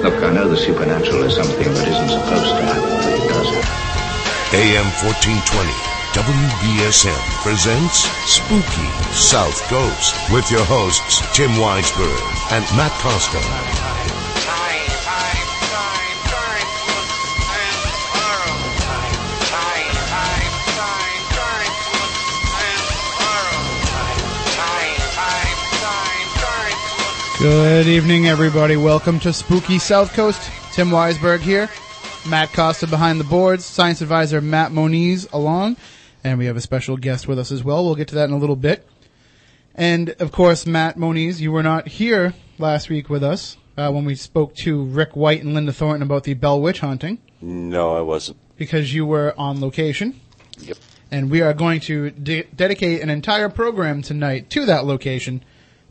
Look, I know the supernatural is something that isn't supposed to happen, but it does happen. AM 1420, WBSM presents Spooky South Coast with your hosts Tim Weisberg and Matt Costa. Good evening, everybody. Welcome to Spooky South Coast. Tim Weisberg here. Matt Costa behind the boards. Science advisor Matt Moniz along. And we have a special guest with us as well. We'll get to that in a little bit. And of course, Matt Moniz, you were not here last week with us uh, when we spoke to Rick White and Linda Thornton about the Bell Witch haunting No, I wasn't. because you were on location. Yep. and we are going to de- dedicate an entire program tonight to that location.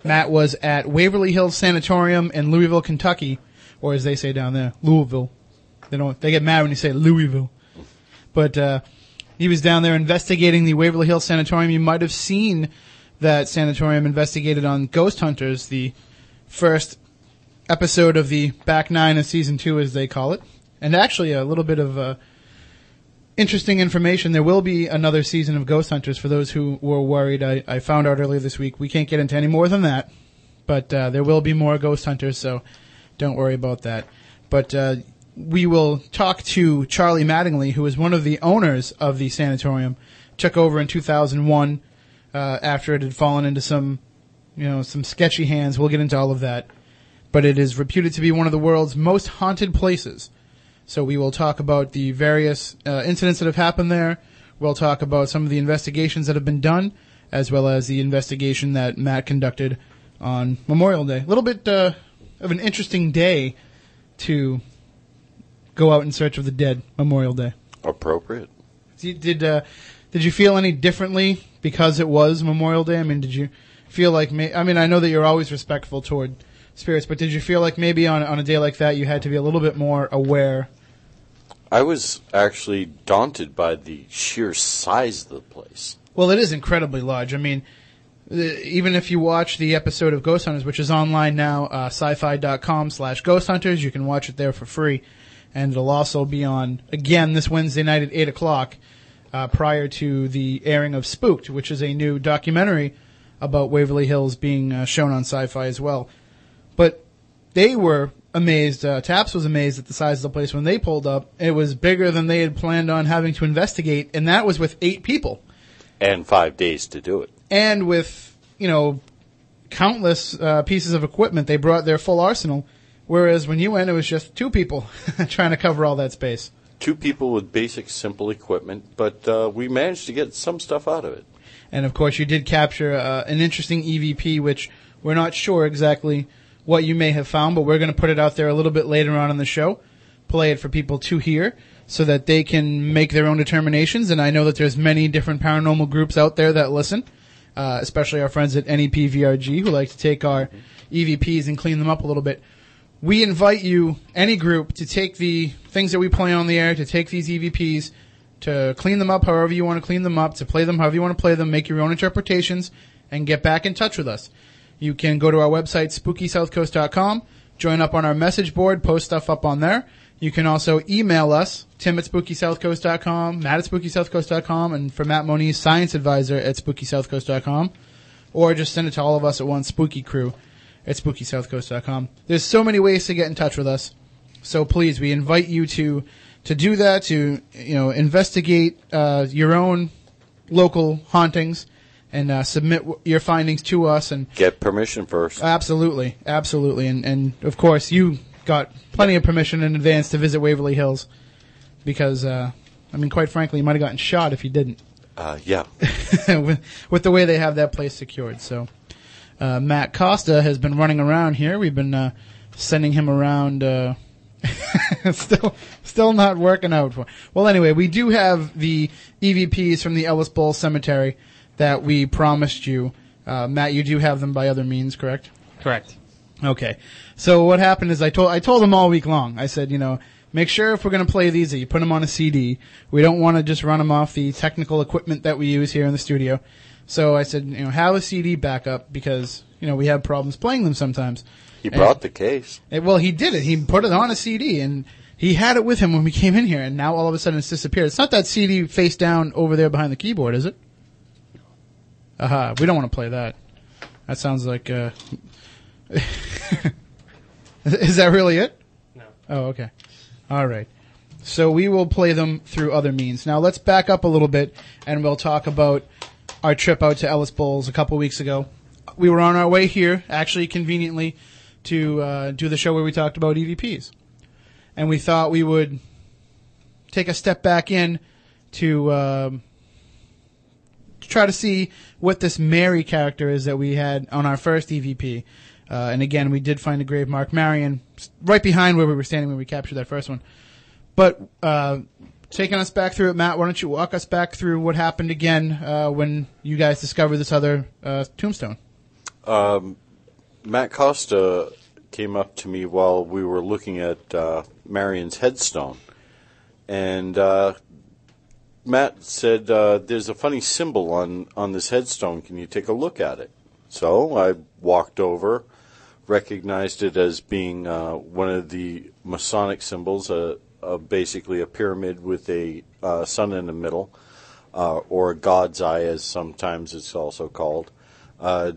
Matt was at Waverly Hills Sanatorium in Louisville, Kentucky, or as they say down there, Louisville. They don't. They get mad when you say Louisville. But uh, he was down there investigating the Waverly Hills Sanatorium. You might have seen that sanatorium investigated on Ghost Hunters, the first episode of the back nine of season two, as they call it, and actually a little bit of. Uh, interesting information. There will be another season of Ghost Hunters for those who were worried. I, I found out earlier this week. We can't get into any more than that, but uh, there will be more Ghost Hunters, so don't worry about that. But uh, we will talk to Charlie Mattingly, who is one of the owners of the sanatorium. Took over in 2001 uh, after it had fallen into some, you know, some sketchy hands. We'll get into all of that. But it is reputed to be one of the world's most haunted places. So we will talk about the various uh, incidents that have happened there. We'll talk about some of the investigations that have been done, as well as the investigation that Matt conducted on Memorial Day. A little bit uh, of an interesting day to go out in search of the dead. Memorial Day. Appropriate. Did did, uh, did you feel any differently because it was Memorial Day? I mean, did you feel like? May- I mean, I know that you're always respectful toward spirits, but did you feel like maybe on on a day like that you had to be a little bit more aware? I was actually daunted by the sheer size of the place. Well, it is incredibly large. I mean, even if you watch the episode of Ghost Hunters, which is online now, uh, sci-fi.com slash ghost hunters, you can watch it there for free. And it'll also be on, again, this Wednesday night at 8 o'clock, uh, prior to the airing of Spooked, which is a new documentary about Waverly Hills being uh, shown on sci-fi as well. But they were amazed, uh, Taps was amazed at the size of the place when they pulled up. It was bigger than they had planned on having to investigate, and that was with eight people And five days to do it. and with you know countless uh, pieces of equipment, they brought their full arsenal. Whereas when you went, it was just two people trying to cover all that space. Two people with basic, simple equipment, but uh, we managed to get some stuff out of it. And of course, you did capture uh, an interesting EVP, which we're not sure exactly what you may have found, but we're going to put it out there a little bit later on in the show, play it for people to hear, so that they can make their own determinations. And I know that there's many different paranormal groups out there that listen, uh, especially our friends at NEPVRG who like to take our EVPs and clean them up a little bit. We invite you, any group, to take the things that we play on the air, to take these EVPs, to clean them up however you want to clean them up, to play them however you want to play them, make your own interpretations, and get back in touch with us. You can go to our website, spookysouthcoast.com, join up on our message board, post stuff up on there. You can also email us, tim at spookysouthcoast.com, matt at spookysouthcoast.com, and for Matt Moniz, science advisor at spookysouthcoast.com, or just send it to all of us at once, spooky crew at spookysouthcoast.com. There's so many ways to get in touch with us. So please, we invite you to to do that, to you know investigate uh, your own local hauntings, and uh, submit w- your findings to us. And Get permission first. absolutely, absolutely, and and of course you got plenty of permission in advance to visit Waverly Hills, because uh, I mean, quite frankly, you might have gotten shot if you didn't Uh, yeah. with, with the way they have that place secured. So, uh, Matt Costa has been running around here. We've been uh, sending him around. Uh, still, still not working out for. Well, anyway, we do have the EVPs from the Ellis Bolles Cemetery that we promised you. Uh, Matt, you do have them by other means, correct? Correct. Okay. So what happened is I told I told them all week long. I said, you know, make sure if we're going to play these that you put them on a CD. We don't want to just run them off the technical equipment that we use here in the studio. So I said, you know, have a CD backup because, you know, we have problems playing them sometimes. He brought the case. Eh, Well, he did it. He put it on a CD and he had it with him when we came in here and now all of a sudden it's disappeared. It's not that CD face down over there behind the keyboard, is it? Aha, we don't want to play that. That sounds like, uh, is that really it? No. Oh, okay. All right. So we will play them through other means. Now let's back up a little bit and we'll talk about our trip out to Ellis Bolles a couple weeks ago. We were on our way here, actually conveniently, to uh, do the show where we talked about EVPs. And we thought we would take a step back in to, um, to try to see what this Mary character is that we had on our first EVP. Uh, and again, we did find a grave mark Marion right behind where we were standing when we captured that first one. But uh, taking us back through it, Matt, why don't you walk us back through what happened again uh, when you guys discovered this other uh, tombstone? Matt Costa came up to me while we were looking at uh, Marion's headstone, and uh, Matt said, uh, "There's a funny symbol on on this headstone. Can you take a look at it?" So I walked over, recognized it as being uh, one of the Masonic symbols, uh, basically a pyramid with a uh, sun in the middle, uh, or a God's eye, as sometimes it's also called. Uh,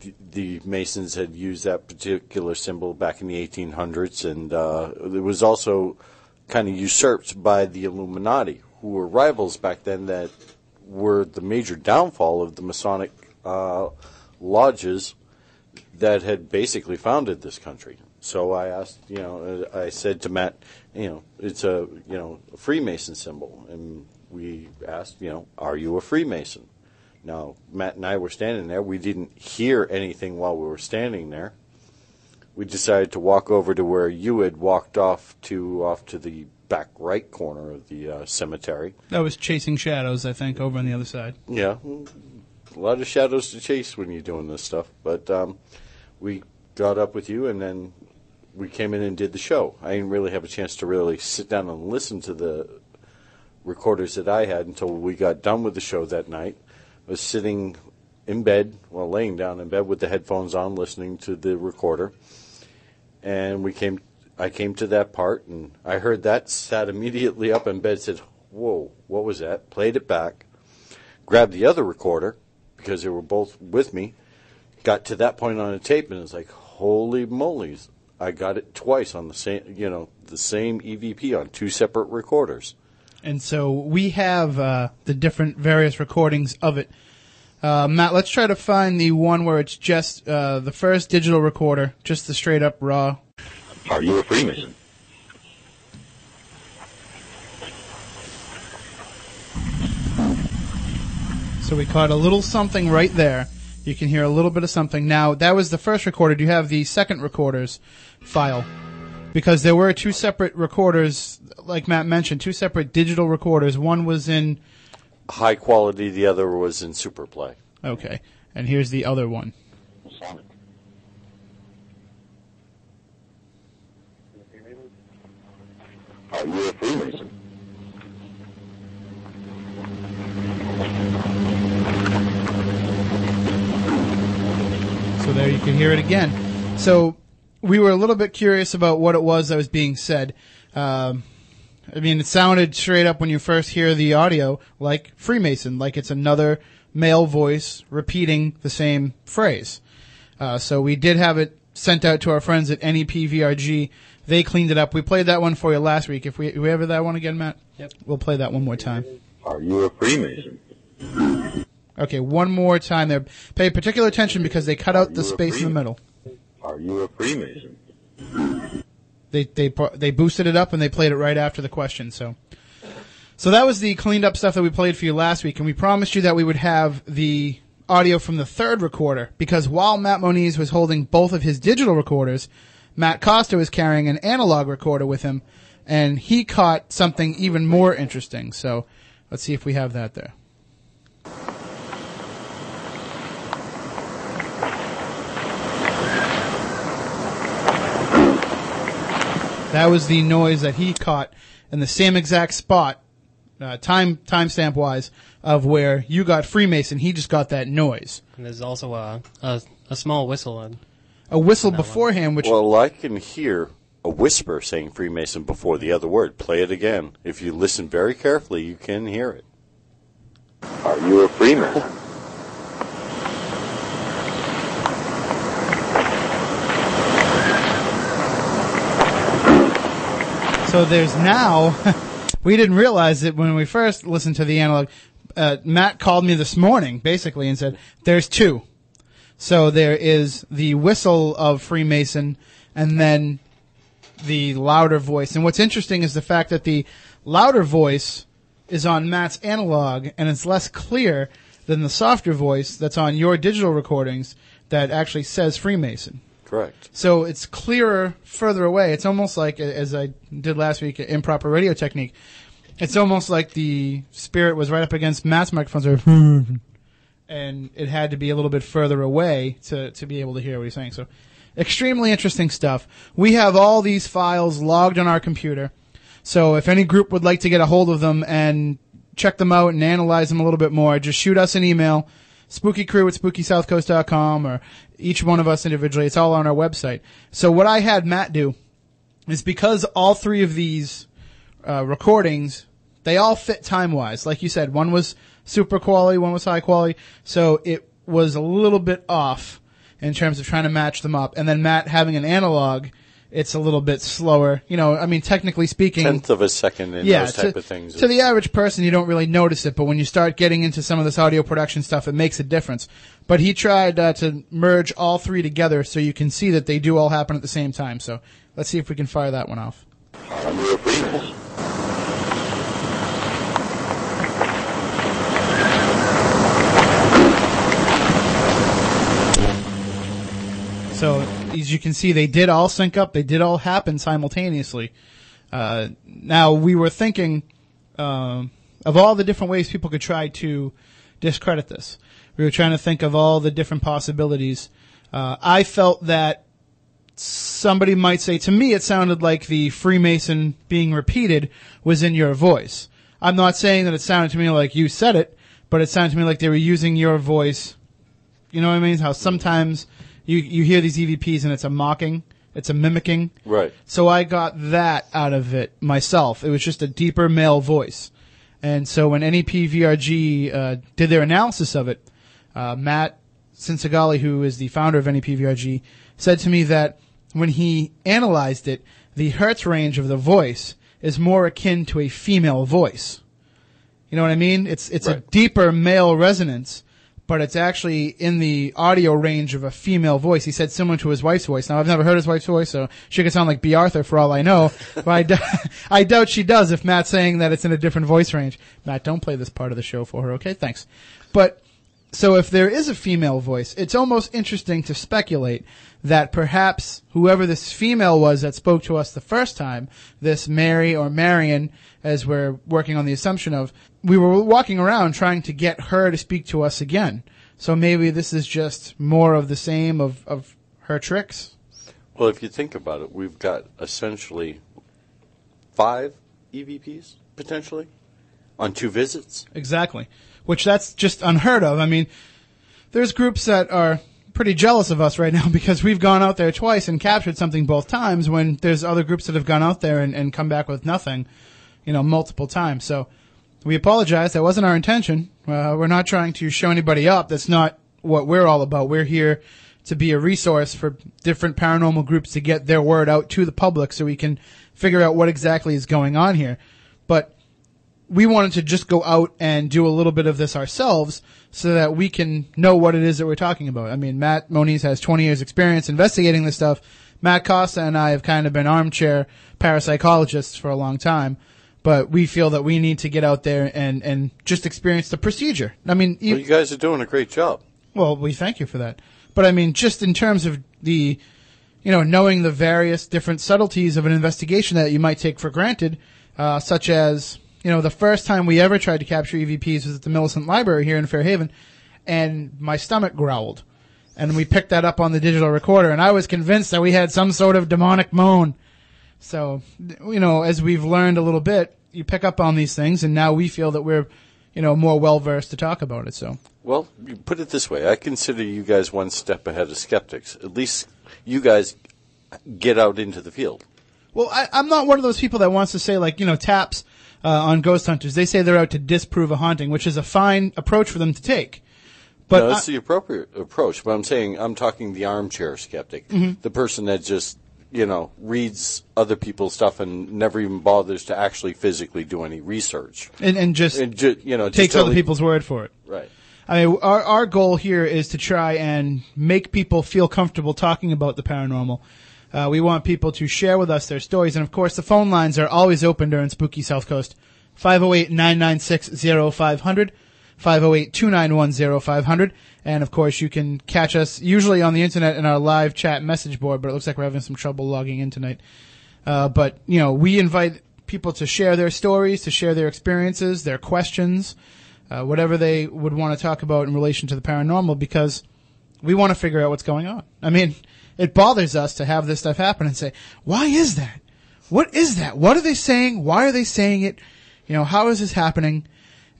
the- the Masons had used that particular symbol back in the 1800s, and it was also kind of usurped by the Illuminati, who were rivals back then that were the major downfall of the Masonic uh, lodges that had basically founded this country. So I asked, you know, I said to Matt, you know, it's a, you know, a Freemason symbol, and we asked, you know, are you a Freemason? Now, Matt and I were standing there. We didn't hear anything while we were standing there. We decided to walk over to where you had walked off to off to the back right corner of the uh, cemetery. That was Chasing Shadows, I think, over on the other side. Yeah, a lot of shadows to chase when you're doing this stuff. But um, we got up with you, and then we came in and did the show. I didn't really have a chance to really sit down and listen to the recorders that I had until we got done with the show that night. I was sitting in bed, well, laying down in bed with the headphones on, listening to the recorder. And we came, I came to that part, and I heard that. Sat immediately up in bed, said, "Whoa, what was that?" Played it back grabbed the other recorder because they were both with me. Got to that point on the tape, and it's like, holy moly's! I got it twice on the same, you know, the same EVP on two separate recorders. And so we have uh, the different various recordings of it. Uh, Matt, let's try to find the one where it's just uh, the first digital recorder, just the straight up raw. Are you a Freemason? So we caught a little something right there. You can hear a little bit of something. Now, that was the first recorder. Do you have the second recorder's file? Because there were two separate recorders, like Matt mentioned, two separate digital recorders. One was in, High quality, the other was in Superplay. okay, and here's the other one. Masonic. Are you a Freemason? So there you can hear it again. So we were a little bit curious about what it was that was being said. Um, I mean, it sounded straight up when you first hear the audio like Freemason, like it's another male voice repeating the same phrase. Uh, so we did have it sent out to our friends at NEPVRG. They cleaned it up. We played that one for you last week. If we, if we ever that one again, Matt? Yep. We'll play that one more time. Are you a Freemason? Okay, one more time there. Pay particular attention because they cut out the space in the middle. Are you a Freemason? they they they boosted it up and they played it right after the question. So, so that was the cleaned up stuff that we played for you last week, and we promised you that we would have the audio from the third recorder because while Matt Moniz was holding both of his digital recorders, Matt Costa was carrying an analog recorder with him, and he caught something even more interesting. So, let's see if we have that there. That was the noise that he caught in the same exact spot, uh, time timestamp wise, of where you got Freemason. He just got that noise. And there's also a, a, a small whistle. On. A whistle beforehand, which Well, I can hear a whisper saying Freemason before the other word. Play it again. If you listen very carefully, you can hear it. Are you a Freemason? So there's now, we didn't realize it when we first listened to the analog. Uh, Matt called me this morning, basically, and said, there's two. So there is the whistle of Freemason, and then the louder voice. And what's interesting is the fact that the louder voice is on Matt's analog, and it's less clear than the softer voice that's on your digital recordings that actually says Freemason. Correct. So it's clearer further away. It's almost like, as I did last week, improper radio technique. It's almost like the spirit was right up against Matt's microphones, or and it had to be a little bit further away to, to be able to hear what he's saying. So, extremely interesting stuff. We have all these files logged on our computer. So if any group would like to get a hold of them and check them out and analyze them a little bit more, just shoot us an email, spookycrew at spookysouthcoast.com or each one of us individually. It's all on our website. So what I had Matt do is because all three of these uh, recordings, they all fit time wise. Like you said, one was super quality, one was high quality. So it was a little bit off in terms of trying to match them up. And then Matt having an analog, it's a little bit slower. You know, I mean, technically speaking, Tenth of a second in yeah, those type to, of things. to the average person, you don't really notice it, but when you start getting into some of this audio production stuff, it makes a difference. But he tried uh, to merge all three together so you can see that they do all happen at the same time. So let's see if we can fire that one off. Are you a Freemason? So as you can see, they did all sync up. They did all happen simultaneously. Uh, now we were thinking um, of all the different ways people could try to discredit this. We were trying to think of all the different possibilities. Uh, I felt that somebody might say to me, it sounded like the Freemason being repeated was in your voice. I'm not saying that it sounded to me like you said it, but it sounded to me like they were using your voice you know what I mean? How sometimes you you hear these EVPs and it's a mocking, it's a mimicking. Right. So I got that out of it myself. It was just a deeper male voice. And so when NEPVRG uh, did their analysis of it, uh, Matt Cinsagali, who is the founder of NEPVRG, said to me that when he analyzed it, the hertz range of the voice is more akin to a female voice. You know what I mean? It's it's a deeper male resonance, but it's actually in the audio range of a female voice. He said similar to his wife's voice. Now I've never heard his wife's voice, so she could sound like Bea Arthur for all I know. but I, d- I doubt she does if Matt's saying that it's in a different voice range. Matt, don't play this part of the show for her, okay? Thanks. But so if there is a female voice, it's almost interesting to speculate that perhaps whoever this female was that spoke to us the first time, this Mary or Marion, as we're working on the assumption of, we were walking around trying to get her to speak to us again. So maybe this is just more of the same of, of her tricks. Well, if you think about it, we've got essentially five EVPs potentially on two visits. Exactly. Which that's just unheard of. I mean, there's groups that are pretty jealous of us right now because we've gone out there twice and captured something both times when there's other groups that have gone out there and, and come back with nothing, you know, multiple times. So we apologize. That wasn't our intention. Uh, we're not trying to show anybody up. That's not what we're all about. We're here to be a resource for different paranormal groups to get their word out to the public so we can figure out what exactly is going on here. But we wanted to just go out and do a little bit of this ourselves so that we can know what it is that we're talking about. I mean, Matt Moniz has 20 years experience investigating this stuff. Matt Costa and I have kind of been armchair parapsychologists for a long time, but we feel that we need to get out there and, and just experience the procedure. I mean, you, Well, you guys are doing a great job. well, we thank you for that. But I mean, just in terms of the, you know, knowing the various different subtleties of an investigation that you might take for granted, uh, such as, you know, the first time we ever tried to capture EVPs was at the Millicent Library here in Fairhaven, and my stomach growled. And we picked that up on the digital recorder, and I was convinced that we had some sort of demonic moan. So, you know, as we've learned a little bit, you pick up on these things, and now we feel that we're, you know, more well versed to talk about it. So, Well, you put it this way: I consider you guys one step ahead of skeptics. At least you guys get out into the field. well, I, I'm not one of those people that wants to say like, you know, taps uh, on ghost hunters. They say they're out to disprove a haunting, which is a fine approach for them to take. But no, I- that's the appropriate approach. But I'm saying I'm talking the armchair skeptic, Mm-hmm. the person that just you know reads other people's stuff and never even bothers to actually physically do any research. and, and just And ju- you know, takes totally- other people's word for it. right. I mean, our our goal here is to try and make people feel comfortable talking about the paranormal. Uh, we want people to share with us their stories, and of course, the phone lines are always open during Spooky South Coast. 508-996-0500, 508-291-0500, and of course, you can catch us usually on the internet in our live chat message board, but it looks like we're having some trouble logging in tonight. Uh, but, you know, we invite people to share their stories, to share their experiences, their questions, uh, whatever they would want to talk about in relation to the paranormal because we want to figure out what's going on. I mean, it bothers us to have this stuff happen and say, why is that? What is that? What are they saying? Why are they saying it? You know, how is this happening?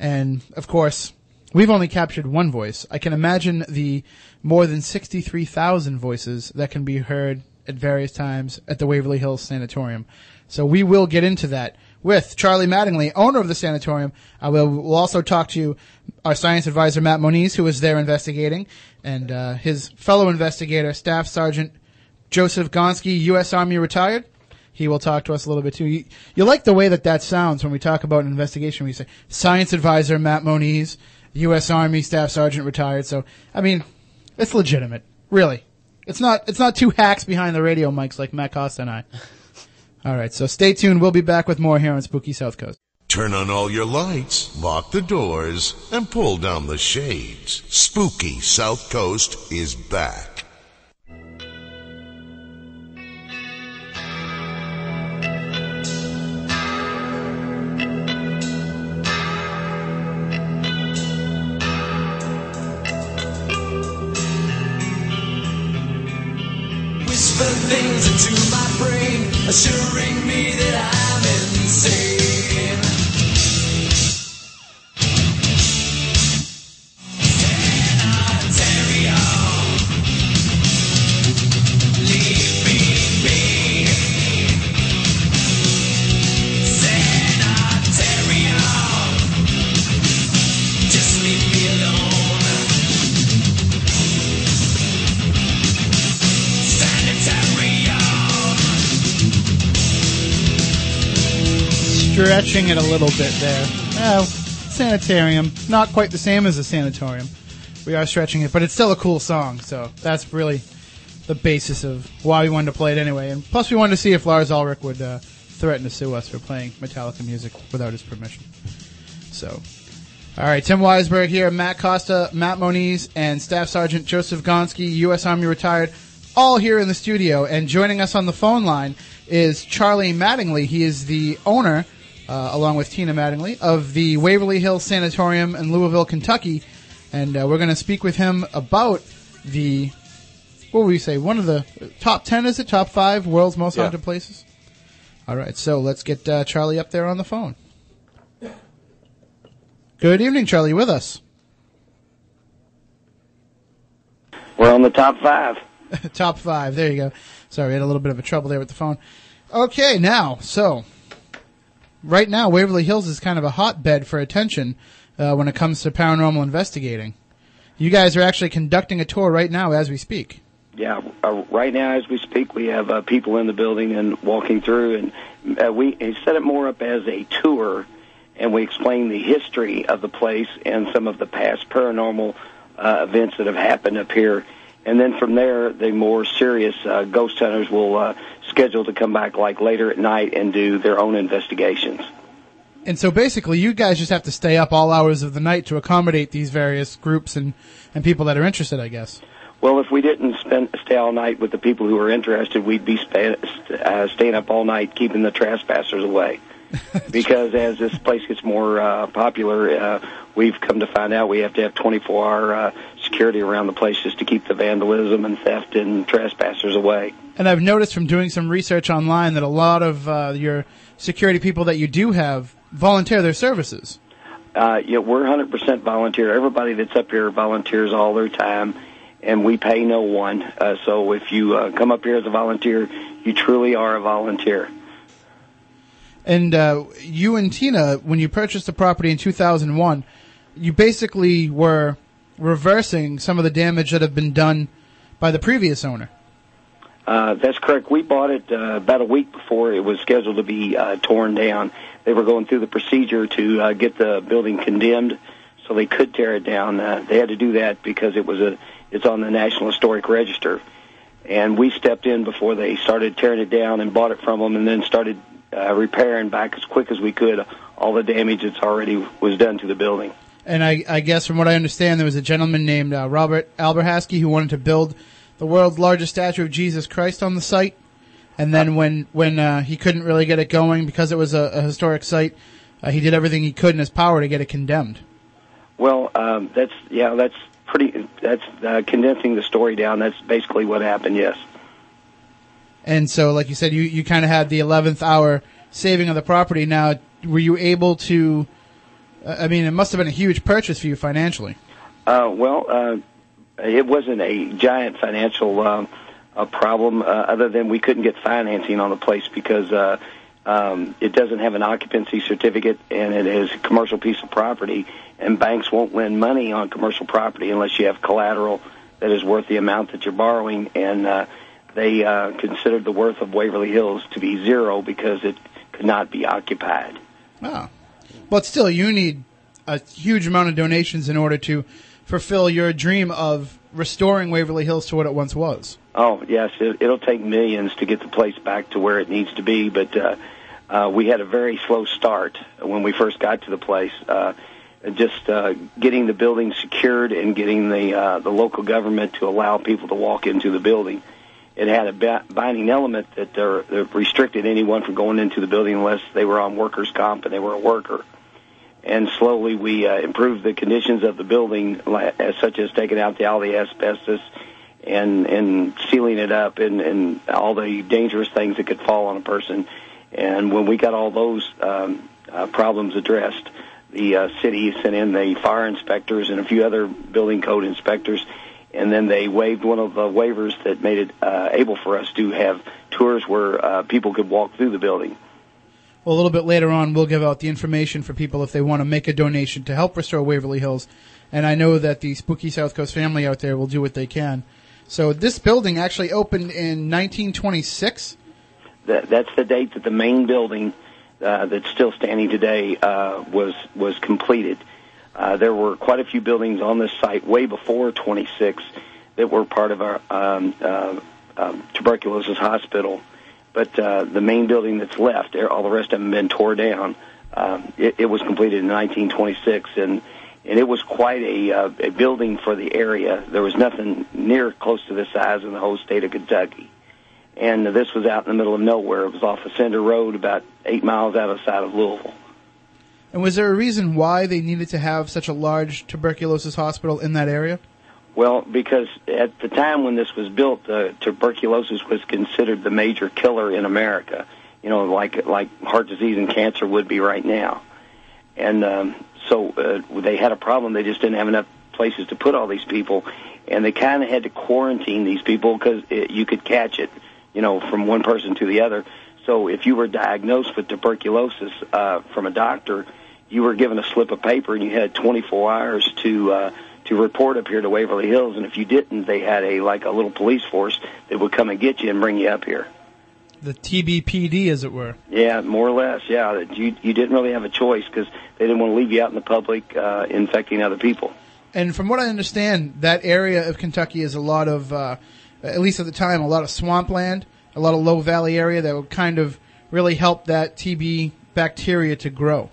And of course, we've only captured one voice. I can imagine the more than 63,000 voices that can be heard at various times at the Waverly Hills Sanatorium. So we will get into that with Charlie Mattingly, owner of the sanatorium. I will we'll also talk to our science advisor, Matt Moniz, who is there investigating, and uh, his fellow investigator, Staff Sergeant Joseph Gonski, U.S. Army retired. He will talk to us a little bit too. You, you like the way that that sounds when we talk about an investigation. We say science advisor Matt Moniz, U.S. Army Staff Sergeant retired. So I mean, it's legitimate, really. It's not. It's not two hacks behind the radio mics like Matt Costa and I. All right, so stay tuned. We'll be back with more here on Spooky South Coast. Turn on all your lights, lock the doors, and pull down the shades. Spooky South Coast is back. Into my brain, assuring me that I'm Stretching it a little bit there. Oh, sanitarium. Not quite the same as a sanatorium. We are stretching it, but it's still a cool song, so that's really the basis of why we wanted to play it anyway. And plus, we wanted to see if Lars Ulrich would uh, threaten to sue us for playing Metallica music without his permission. So, all right, Tim Weisberg here, Matt Costa, Matt Moniz, and Staff Sergeant Joseph Gonski, U.S. Army retired, all here in the studio. And joining us on the phone line is Charlie Mattingly. He is the owner, uh, along with Tina Mattingly, of the Waverly Hills Sanatorium in Louisville, Kentucky. And uh, we're going to speak with him about the, what would we say, one of the top 10, is it? Top five world's most Yeah. haunted places? All right, so let's get uh, Charlie up there on the phone. Good evening, Charlie. With us? We're on the top five. Top five. There you go. Sorry, I had a little bit of a trouble there with the phone. Okay, now, so right now, Waverly Hills is kind of a hotbed for attention uh, when it comes to paranormal investigating. You guys are actually conducting a tour right now as we speak. Yeah, uh, right now as we speak, we have uh, people in the building and walking through, and uh, we set it more up as a tour, and we explain the history of the place and some of the past paranormal uh, events that have happened up here. And then from there, the more serious uh, ghost hunters will uh, schedule to come back like later at night and do their own investigations. And so basically, you guys just have to stay up all hours of the night to accommodate these various groups and, and people that are interested, I guess. Well, if we didn't spend stay all night with the people who are interested, we'd be uh, staying up all night keeping the trespassers away. because as this place gets more uh, popular, uh, we've come to find out we have to have 24-hour uh, security around the place just to keep the vandalism and theft and trespassers away. And I've noticed from doing some research online that a lot of uh, your security people that you do have volunteer their services. Uh, yeah, we're 100% volunteer. Everybody that's up here volunteers all their time, and we pay no one. Uh, so if you uh, come up here as a volunteer, you truly are a volunteer. And uh, you and Tina, when you purchased the property in 2001, you basically were reversing some of the damage that had been done by the previous owner. Uh, that's correct. We bought it uh, about a week before it was scheduled to be uh, torn down. They were going through the procedure to uh, get the building condemned, so they could tear it down. Uh, they had to do that because it was a it's on the National Historic Register, and we stepped in before they started tearing it down and bought it from them, and then started uh, repairing back as quick as we could all the damage that's already was done to the building. And I, I guess from what I understand, there was a gentleman named uh, Robert Alberhasky who wanted to build the world's largest statue of Jesus Christ on the site. And then when when uh, he couldn't really get it going because it was a, a historic site, uh, he did everything he could in his power to get it condemned. Well, um, that's yeah, that's pretty. That's uh, condensing the story down. That's basically what happened. Yes. And so, like you said, you, you kind of had the 11th hour saving of the property. Now, were you able to? I mean, it must have been a huge purchase for you financially. Uh, well, uh, it wasn't a giant financial um, uh, problem, uh, other than we couldn't get financing on the place because uh, um, it doesn't have an occupancy certificate and it is a commercial piece of property, and banks won't lend money on commercial property unless you have collateral that is worth the amount that you're borrowing, and uh, they uh, considered the worth of Waverly Hills to be zero because it could not be occupied. Oh. But still, you need a huge amount of donations in order to fulfill your dream of restoring Waverly Hills to what it once was. Oh yes, it, it'll take millions to get the place back to where it needs to be. But uh, uh, we had a very slow start when we first got to the place. Uh, just uh, getting the building secured and getting the uh, the local government to allow people to walk into the building. It had a binding element that restricted anyone from going into the building unless they were on workers' comp and they were a worker. And slowly we uh, improved the conditions of the building, as such as taking out the, all the asbestos and and sealing it up and and all the dangerous things that could fall on a person. And when we got all those um, uh, problems addressed, the uh, city sent in the fire inspectors and a few other building code inspectors, and then they waived one of the waivers that made it uh, able for us to have tours where uh, people could walk through the building. Well, a little bit later on, we'll give out the information for people if they want to make a donation to help restore Waverly Hills. And I know that the Spooky South Coast family out there will do what they can. So this building actually opened in 1926. That, that's the date that the main building uh, that's still standing today uh, was was completed. Uh, there were quite a few buildings on this site way before 26 that were part of our um, uh, um, tuberculosis hospital, but uh, the main building that's left, all the rest of them been tore down. Um, it, it was completed in 1926, and and it was quite a, uh, a building for the area. There was nothing near close to this size in the whole state of Kentucky. And this was out in the middle of nowhere. It was off of Cinder Road, about eight miles outside of Louisville. And was there a reason why they needed to have such a large tuberculosis hospital in that area? Well, because at the time when this was built, uh, tuberculosis was considered the major killer in America. You know, like like heart disease and cancer would be right now. And um, so uh, they had a problem. They just didn't have enough places to put all these people, and they kind of had to quarantine these people because you could catch it, you know, from one person to the other. So if you were diagnosed with tuberculosis uh, from a doctor, you were given a slip of paper and you had 24 hours to uh, to report up here to Waverly Hills. And if you didn't, they had a like a little police force that would come and get you and bring you up here. The TBPD, as it were. Yeah, more or less. Yeah, you you didn't really have a choice because they didn't want to leave you out in the public uh, infecting other people. And from what I understand, that area of Kentucky is a lot of, uh, at least at the time, a lot of swampland, a lot of low valley area that would kind of really help that TB bacteria to grow.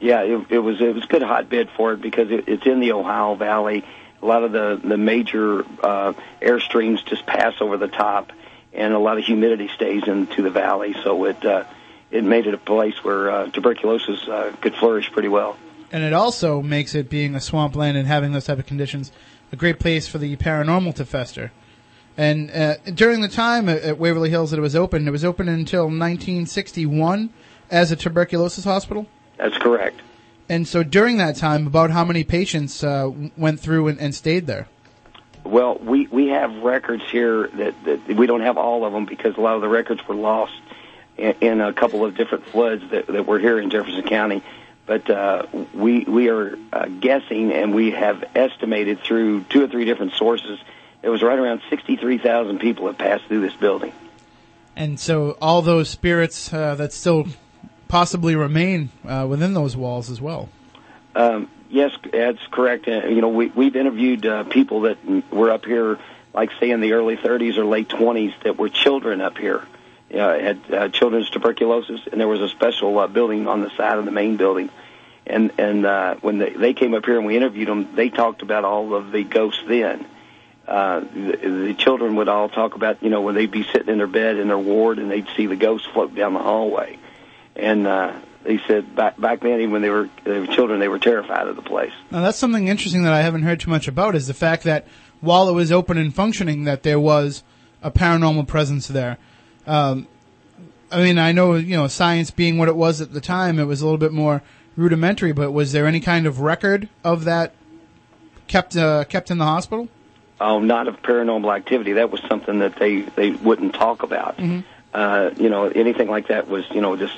Yeah, it, it was it was a good hotbed for it because it, it's in the Ohio Valley. A lot of the the major uh, airstreams just pass over the top, and a lot of humidity stays into the valley. So it uh, it made it a place where uh, tuberculosis uh, could flourish pretty well. And it also makes it being a swampland and having those type of conditions a great place for the paranormal to fester. And uh, during the time at Waverly Hills that it was open, it was open until 1961 as a tuberculosis hospital. That's correct. And so during that time, about how many patients uh, went through and, and stayed there? Well, we we have records here that, that we don't have all of them because a lot of the records were lost in, in a couple of different floods that, that were here in Jefferson County. But uh, we we are uh, guessing, and we have estimated through two or three different sources. It was right around sixty-three thousand people that passed through this building. And so all those spirits uh, that still possibly remain uh, within those walls as well. Um, yes, that's correct. Uh, you know, we, we've interviewed uh, people that were up here, like say in the early 30s or late 20s, that were children up here. Uh, had uh, children's tuberculosis, and there was a special uh, building on the side of the main building. And and uh, when they, they came up here and we interviewed them, they talked about all of the ghosts then. Uh, the, the children would all talk about, you know, when they'd be sitting in their bed in their ward and they'd see the ghosts float down the hallway. And uh, they said back back then, even when they were they were children, they were terrified of the place. Now that's something interesting that I haven't heard too much about is the fact that while it was open and functioning, that there was a paranormal presence there. Um, I mean, I know you know science being what it was at the time, it was a little bit more rudimentary. But was there any kind of record of that kept uh, kept in the hospital? Oh, not of paranormal activity. That was something that they they wouldn't talk about. Uh, you know, anything like that was you know just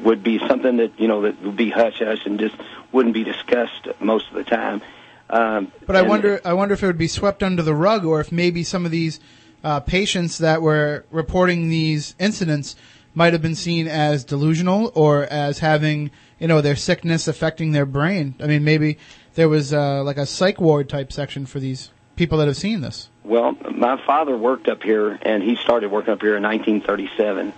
would be something that you know that would be hush hush and just wouldn't be discussed most of the time. Um, But I wonder, I wonder if it would be swept under the rug, or if maybe some of these uh, patients that were reporting these incidents might have been seen as delusional or as having, you know, their sickness affecting their brain. I mean, maybe there was uh, like a psych ward type section for these people that have seen this. Well, my father worked up here, and he started working up here in 1937.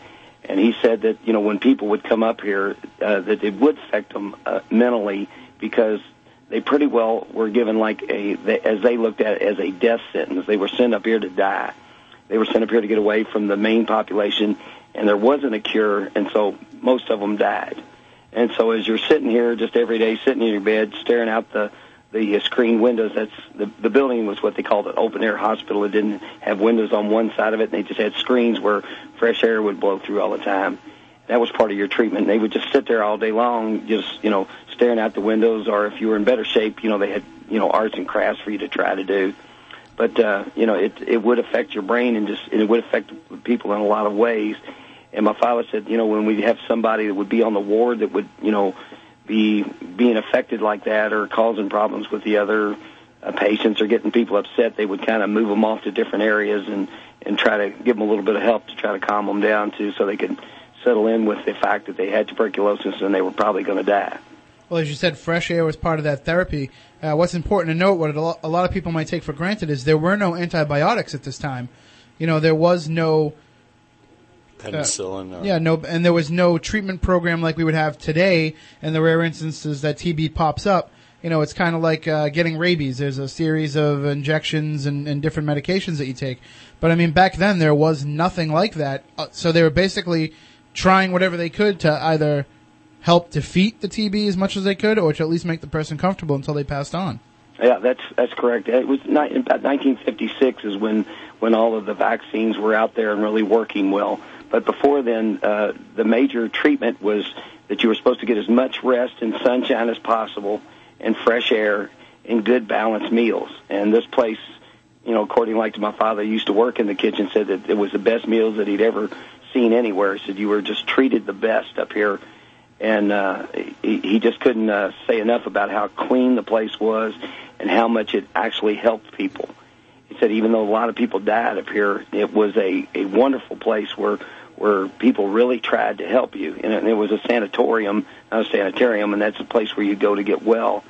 And he said that you know when people would come up here, uh, that it would affect them uh, mentally because they pretty well were given like a, as they looked at it, as a death sentence. They were sent up here to die. They were sent up here to get away from the main population, and there wasn't a cure, and so most of them died. And so as you're sitting here just every day, sitting in your bed, staring out the the uh, screen windows. That's the the building was what they called an open air hospital. It didn't have windows on one side of it, and they just had screens where fresh air would blow through all the time. That was part of your treatment. They would just sit there all day long, just you know, staring out the windows. Or if you were in better shape, you know, they had you know arts and crafts for you to try to do. But uh, you know, it it would affect your brain and just and it would affect people in a lot of ways. And my father said, you know, when we have somebody that would be on the ward that would, you know, be being affected like that or causing problems with the other uh, patients or getting people upset, they would kind of move them off to different areas and and try to give them a little bit of help to try to calm them down too, so they could settle in with the fact that they had tuberculosis and they were probably going to die. Well, as you said, fresh air was part of that therapy. Uh, what's important to note, what a a lot of people might take for granted, is there were no antibiotics at this time. You know, there was no Penicillin. or- Yeah, no, and there was no treatment program like we would have today. In the rare instances that TB pops up, you know, it's kind of like uh, getting rabies. There's a series of injections and, and different medications that you take. But I mean, back then there was nothing like that. Uh, so they were basically trying whatever they could to either help defeat the TB as much as they could, or to at least make the person comfortable until they passed on. Yeah, that's that's correct. It was ni- about 1956 is when when all of the vaccines were out there and really working well. But before then, uh, the major treatment was that you were supposed to get as much rest and sunshine as possible, and fresh air, and good balanced meals. And this place, you know, according like to my father, used to work in the kitchen, said that it was the best meals that he'd ever seen anywhere. He said you were just treated the best up here and uh, he, he just couldn't uh, say enough about how clean the place was and how much it actually helped people. He said even though a lot of people died up here, it was a, a wonderful place where where people really tried to help you. And it, was a sanatorium, not a sanitarium, and that's a place where you go to get well.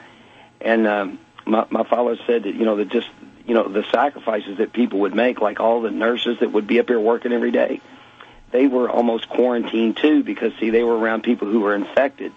And um, my, my father said that you know that just you know the sacrifices that people would make, like all the nurses that would be up here working every day they were almost quarantined too because see they were around people who were infected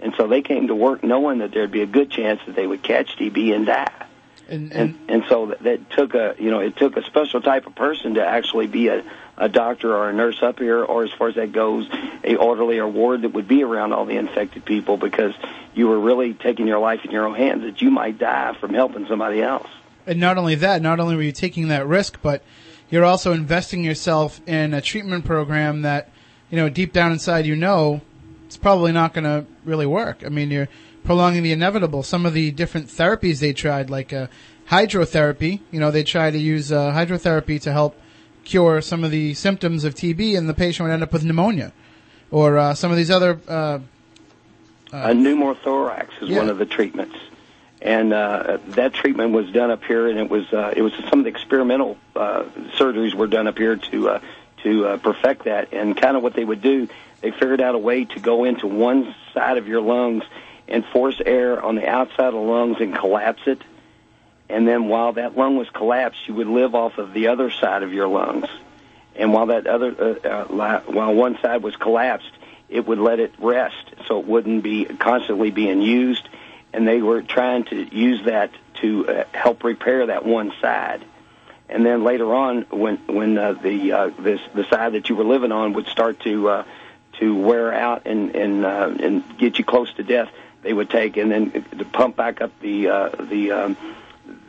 and so they came to work knowing that there'd be a good chance that they would catch TB and die And, and and so that, that took a you know it took a special type of person to actually be a a doctor or a nurse up here, or as far as that goes, a orderly or ward that would be around all the infected people because you were really taking your life in your own hands that you might die from helping somebody else. And not only that, not only were you taking that risk, but you're also investing yourself in a treatment program that, you know, deep down inside you know it's probably not going to really work. I mean, you're prolonging the inevitable. Some of the different therapies they tried, like uh, hydrotherapy, you know, they try to use uh, hydrotherapy to help cure some of the symptoms of TB, and the patient would end up with pneumonia. Or uh, some of these other. Uh, a pneumothorax is yeah. one of the treatments, and uh, that treatment was done up here, and it was uh, it was some of the experimental uh, surgeries were done up here to uh, to uh, perfect that. And kind of what they would do, they figured out a way to go into one side of your lungs and force air on the outside of the lungs and collapse it. And then while that lung was collapsed, you would live off of the other side of your lungs. And while that other, uh, uh, while one side was collapsed, it would let it rest, so it wouldn't be constantly being used. And they were trying to use that to uh, help repair that one side. And then later on, when when uh, the uh, this the side that you were living on would start to uh, to wear out and and uh, and get you close to death, they would take and then to pump back up the uh, the um,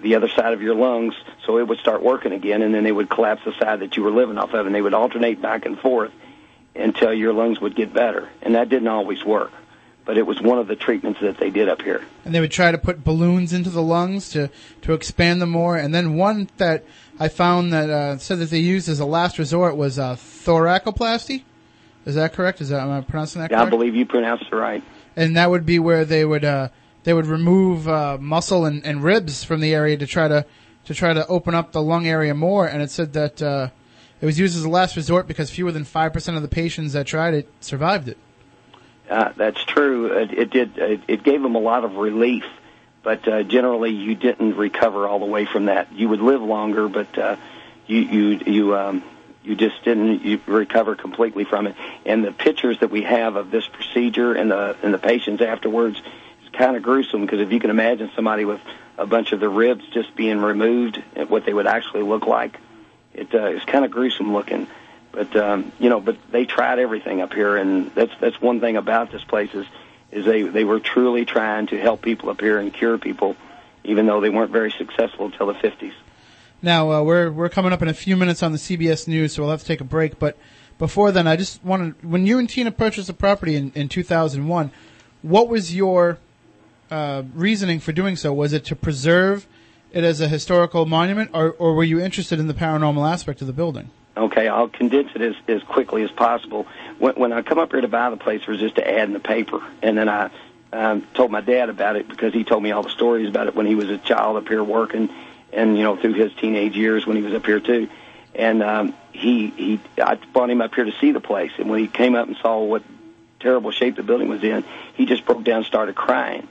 the other side of your lungs, so it would start working again, and then they would collapse the side that you were living off of, and they would alternate back and forth until your lungs would get better. And that didn't always work, but it was one of the treatments that they did up here. and they would try to put balloons into the lungs to, to expand them more. And then one that I found that uh, said that they used as a last resort was uh, thoracoplasty. Is that correct? Is that am I pronouncing that Yeah, I believe you pronounced it right. and that would be where they would uh, they would remove uh, muscle and, and ribs from the area to try to to try to open up the lung area more. And it said that uh, it was used as a last resort because fewer than five percent of the patients that tried it survived it. Uh, that's true. It, it did. It, it gave them a lot of relief, but uh, generally you didn't recover all the way from that. You would live longer, but uh, you you you um, you just didn't recover completely from it. And the pictures that we have of this procedure and the and the patients afterwards kind of gruesome because if you can imagine somebody with a bunch of the ribs just being removed and what they would actually look like, it uh, kind of gruesome looking. But um, you know, but they tried everything up here, and that's that's one thing about this place is is they they were truly trying to help people up here and cure people, even though they weren't very successful until the fifties. Now uh, we're we're coming up in a few minutes on the CBS News, so we'll have to take a break. But before then, I just wanted when you and Tina purchased the property in, in 2001, what was your uh, reasoning for doing so? Was it to preserve it as a historical monument, or, or were you interested in the paranormal aspect of the building? Okay, I'll condense it as, as quickly as possible. When, when I come up here to buy the place, it was just to add in the paper, and then I um, told my dad about it because he told me all the stories about it when he was a child up here working, and you know through his teenage years when he was up here too. And um, he he I brought him up here to see the place, and when he came up and saw what terrible shape the building was in, he just broke down, and started crying.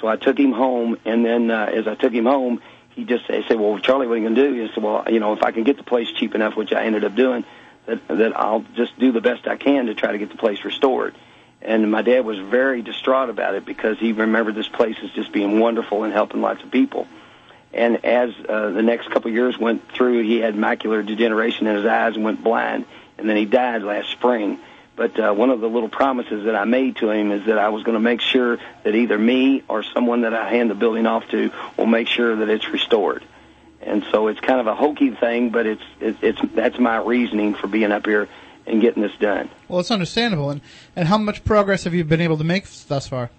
So I took him home, and then uh, as I took him home, he just I said, "Well, Charlie, what are you going to do?" He said, "Well, you know, if I can get the place cheap enough, which I ended up doing, that that I'll just do the best I can to try to get the place restored." And my dad was very distraught about it because he remembered this place as just being wonderful and helping lots of people. And as uh, the next couple years went through, he had macular degeneration in his eyes and went blind, and then he died last spring. But uh, one of the little promises that I made to him is that I was going to make sure that either me or someone that I hand the building off to will make sure that it's restored. And so it's kind of a hokey thing, but it's it's, it's that's my reasoning for being up here and getting this done. Well, it's understandable. And and how much progress have you been able to make thus far?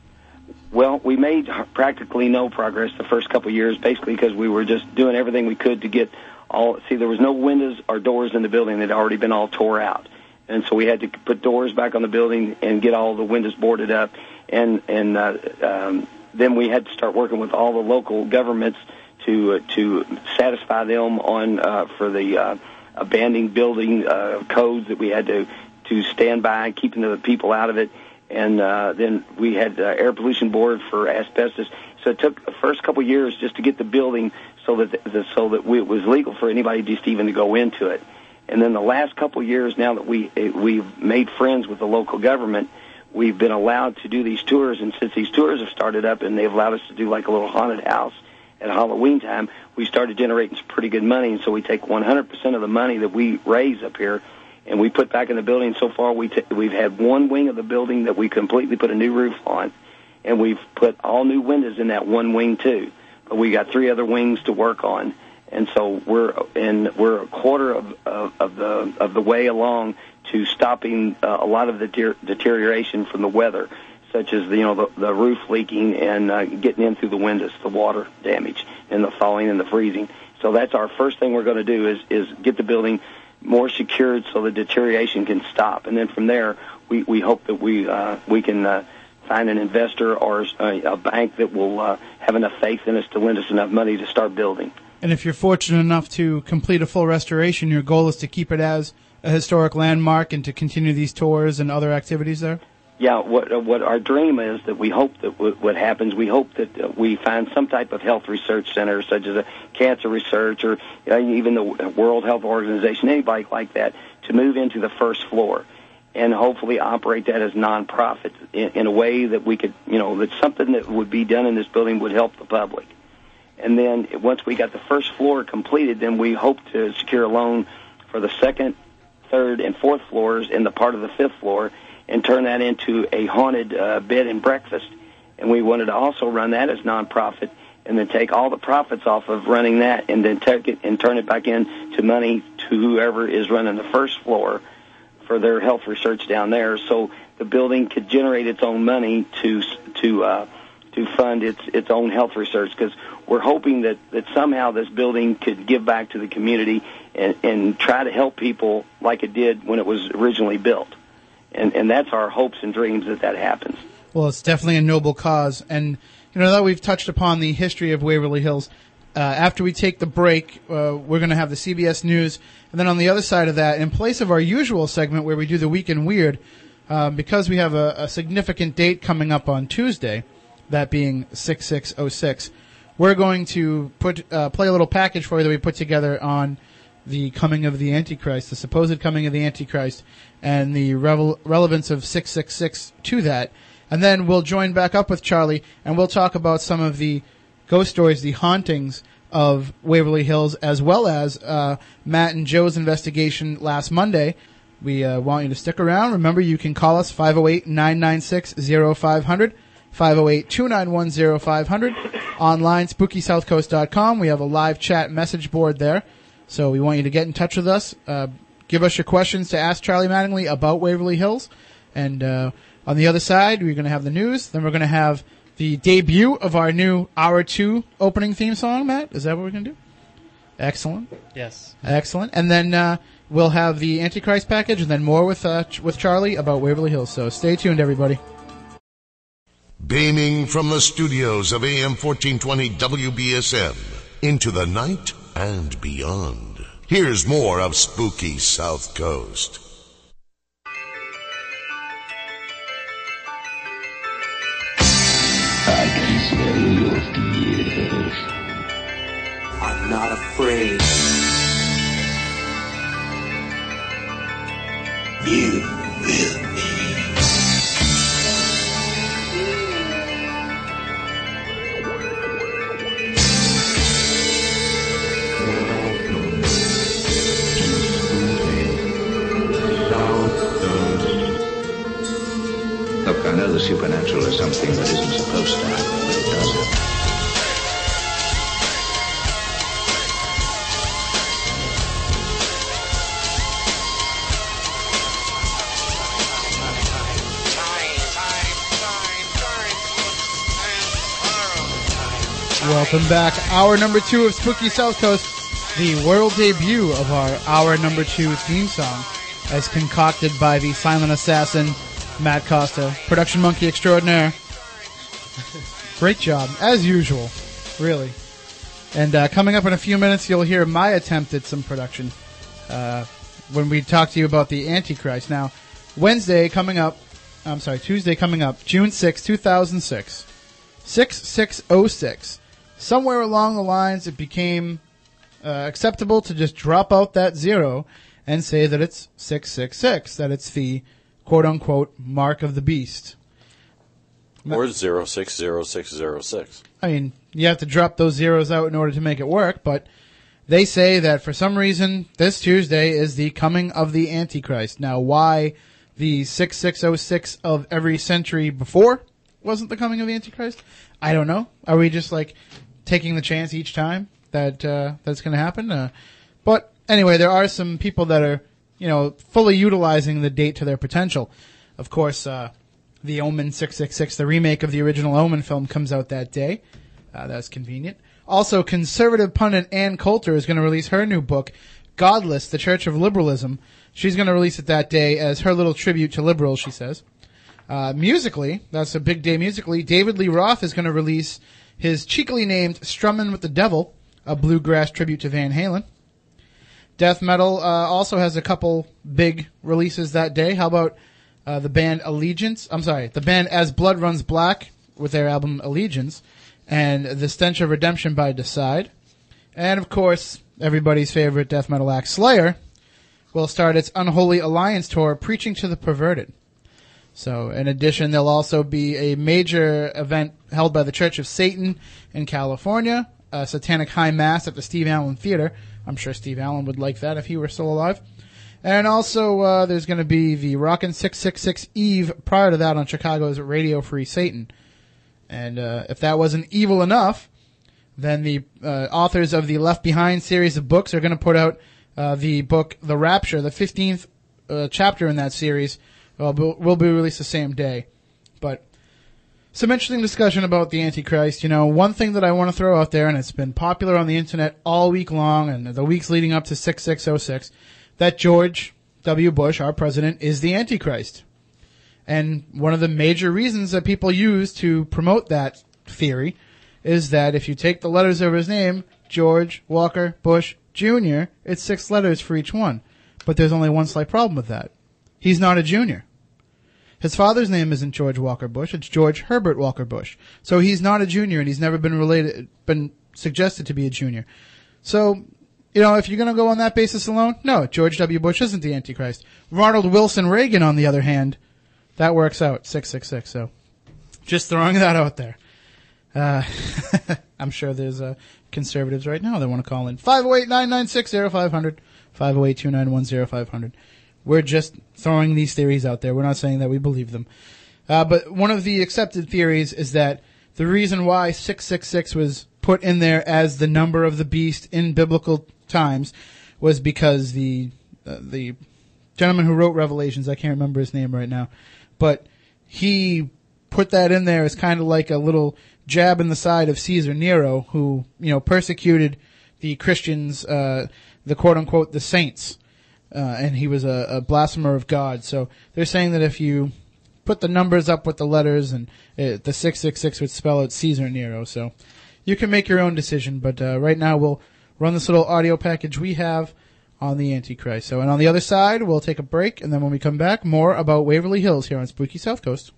Well, we made practically no progress the first couple of years, basically because we were just doing everything we could to get all. See, there was no windows or doors in the building; they'd already been all tore out, and so we had to put doors back on the building and get all the windows boarded up, and and uh, um, then we had to start working with all the local governments to uh, to satisfy them on uh, for the uh, abandoned building uh, codes that we had to to stand by, keeping the people out of it and uh, then we had uh, air pollution board for asbestos. So it took the first couple years just to get the building so that the, so that we, it was legal for anybody just even to go into it. And then the last couple years, now that we eh, we've made friends with the local government, we've been allowed to do these tours. And since these tours have started up, and they've allowed us to do like a little haunted house at Halloween time, we started generating some pretty good money. And so we take 100% of the money that we raise up here and we put back in the building. So far, we t- we've had one wing of the building that we completely put a new roof on, and we've put all new windows in that one wing too. But we got three other wings to work on, and so we're and we're a quarter of of, of the of the way along to stopping uh, a lot of the deter- deterioration from the weather, such as the, you know the, the roof leaking and uh, getting in through the windows, the water damage, and the thawing and the freezing. So that's our first thing we're going to do is is get the building more secured so the deterioration can stop, and then from there we we hope that we uh, we can. Uh, find an investor or a, a bank that will uh, have enough faith in us to lend us enough money to start building. And if you're fortunate enough to complete a full restoration, your goal is to keep it as a historic landmark and to continue these tours and other activities there? Yeah, what uh, what our dream is that we hope that w- what happens, we hope that uh, we find some type of health research center, such as a cancer research or uh, even the World Health Organization, anybody like that, to move into the first floor and hopefully operate that as nonprofit in, in a way that we could, you know, that something that would be done in this building would help the public. And then once we got the first floor completed, then we hope to secure a loan for the second, third, and fourth floors and the part of the fifth floor and turn that into a haunted uh, bed and breakfast. And we wanted to also run that as nonprofit and then take all the profits off of running that and then take it and turn it back in to money to whoever is running the first floor for their health research down there, so the building could generate its own money to to uh, to fund its its own health research. Because we're hoping that that somehow this building could give back to the community and and try to help people like it did when it was originally built, and and that's our hopes and dreams that that happens. Well, it's definitely a noble cause, and you know that we've touched upon the history of Waverly Hills. Uh, after we take the break, uh, we're going to have the CBS News, and then on the other side of that, in place of our usual segment where we do the Weekend Weird, uh, because we have a, a significant date coming up on Tuesday, that being six six oh six, we're going to put uh, play a little package for you that we put together on the coming of the Antichrist, the supposed coming of the Antichrist, and the revel- relevance of 666 to that. And then we'll join back up with Charlie and we'll talk about some of the ghost stories, the hauntings of Waverly Hills, as well as uh, Matt and Joe's investigation last Monday. We uh, want you to stick around. Remember, you can call us 508 996 0500. 508-291-0500. Online, spookysouthcoast.com. We have a live chat message board there. So we want you to get in touch with us. Uh, give us your questions to ask Charlie Mattingly about Waverly Hills. And uh, on the other side, we're going to have the news. Then we're going to have the debut of our new Hour 2 opening theme song, Matt. Is that what we're going to do? Excellent. Yes. Excellent. And then uh, we'll have the Antichrist package and then more with, uh, with Charlie about Waverly Hills. So stay tuned, everybody. Beaming from the studios of AM 1420 WBSM into the night and beyond. Here's more of Spooky South Coast. I can smell your fears. I'm not afraid. You will the supernatural is something that isn't supposed to happen, but it does happen. Welcome back. Hour number two of Spooky South Coast, the world debut of our hour number two theme song, as concocted by the silent assassin, Matt Costa, production monkey extraordinaire. Great job, as usual, really. And uh, coming up in a few minutes, you'll hear my attempt at some production uh, when we talk to you about the Antichrist. Now, Wednesday coming up, I'm sorry, Tuesday coming up, June 6, 2006. 6606. Somewhere along the lines, it became uh, acceptable to just drop out that zero and say that it's 666, that it's the quote unquote mark of the beast. Or 060606. I mean, you have to drop those zeros out in order to make it work, but They say that for some reason this Tuesday is the coming of the Antichrist. Now, why the 6606 of every century before wasn't the coming of the Antichrist? I don't know. Are we just like taking the chance each time that uh, that's going to happen? Uh, but anyway, there are some people that are, you know, fully utilizing the date to their potential. Of course, uh, the Omen 666, the remake of the original Omen film, comes out that day. Uh, that's convenient. Also, conservative pundit Ann Coulter is going to release her new book, Godless, The Church of Liberalism. She's going to release it that day as her little tribute to liberals, she says. Uh, musically, that's a big day musically. David Lee Roth is going to release his cheekily named Strummin' with the Devil, a bluegrass tribute to Van Halen. Death metal uh, also has a couple big releases that day. How about uh, the band Allegiance? I'm sorry, the band As Blood Runs Black with their album Allegiance, and The Stench of Redemption by Deicide. And of course, everybody's favorite death metal act Slayer will start its Unholy Alliance tour preaching to the perverted. So, in addition, there'll also be a major event held by the Church of Satan in California, a satanic high mass at the Steve Allen Theater. I'm sure Steve Allen would like that if he were still alive. And also, uh, there's going to be the Rockin' 666 Eve prior to that on Chicago's Radio Free Satan. And uh, if that wasn't evil enough, then the uh, authors of the Left Behind series of books are going to put out uh, the book The Rapture, the 15th uh, chapter in that series, uh, will will be released the same day. Some interesting discussion about the Antichrist. You know, one thing that I want to throw out there, and it's been popular on the internet all week long and the weeks leading up to 6606, that George W. Bush, our president, is the Antichrist. And one of the major reasons that people use to promote that theory is that if you take the letters of his name, George Walker Bush Jr., it's six letters for each one. But there's only one slight problem with that. He's not a junior. His father's name isn't George Walker Bush, it's George Herbert Walker Bush. So he's not a junior and he's never been related, been suggested to be a junior. So, you know, if you're gonna go on that basis alone, no, George W. Bush isn't the Antichrist. Ronald Wilson Reagan, on the other hand, that works out, 666, so. Just throwing that out there. Uh, I'm sure there's uh, conservatives right now that want to call in. 508-996-0500, 508-291-0500. We're just throwing these theories out there. We're not saying that we believe them. Uh, but one of the accepted theories is that the reason why 666 was put in there as the number of the beast in biblical times was because the uh, the gentleman who wrote Revelations, I can't remember his name right now, but he put that in there as kind of like a little jab in the side of Caesar Nero, who you know persecuted the Christians, uh, the quote unquote the saints, uh, and he was a, a blasphemer of God. So they're saying that if you put the numbers up with the letters, and uh, the six six six would spell out Caesar Nero. So you can make your own decision, but uh, right now we'll run this little audio package we have on the Antichrist. So, and on the other side, we'll take a break, and then when we come back, more about Waverly Hills here on Spooky South Coast.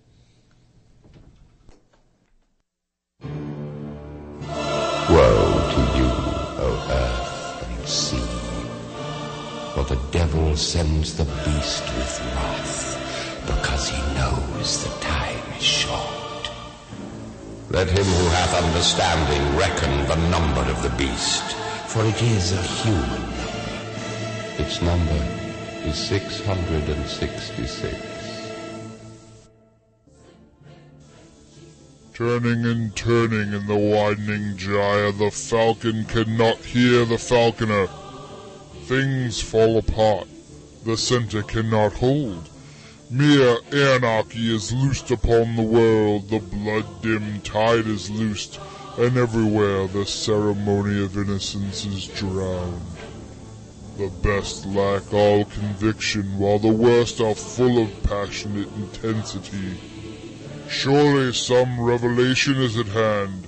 Devil sends the beast with wrath, because he knows the time is short. Let him who hath understanding reckon the number of the beast, for it is a human. Number. Its number is 666. Turning and turning in the widening gyre, the falcon cannot hear the falconer. Things fall apart, the center cannot hold. Mere anarchy is loosed upon the world, the blood-dimmed tide is loosed, and everywhere the ceremony of innocence is drowned. The best lack all conviction, while the worst are full of passionate intensity. Surely some revelation is at hand.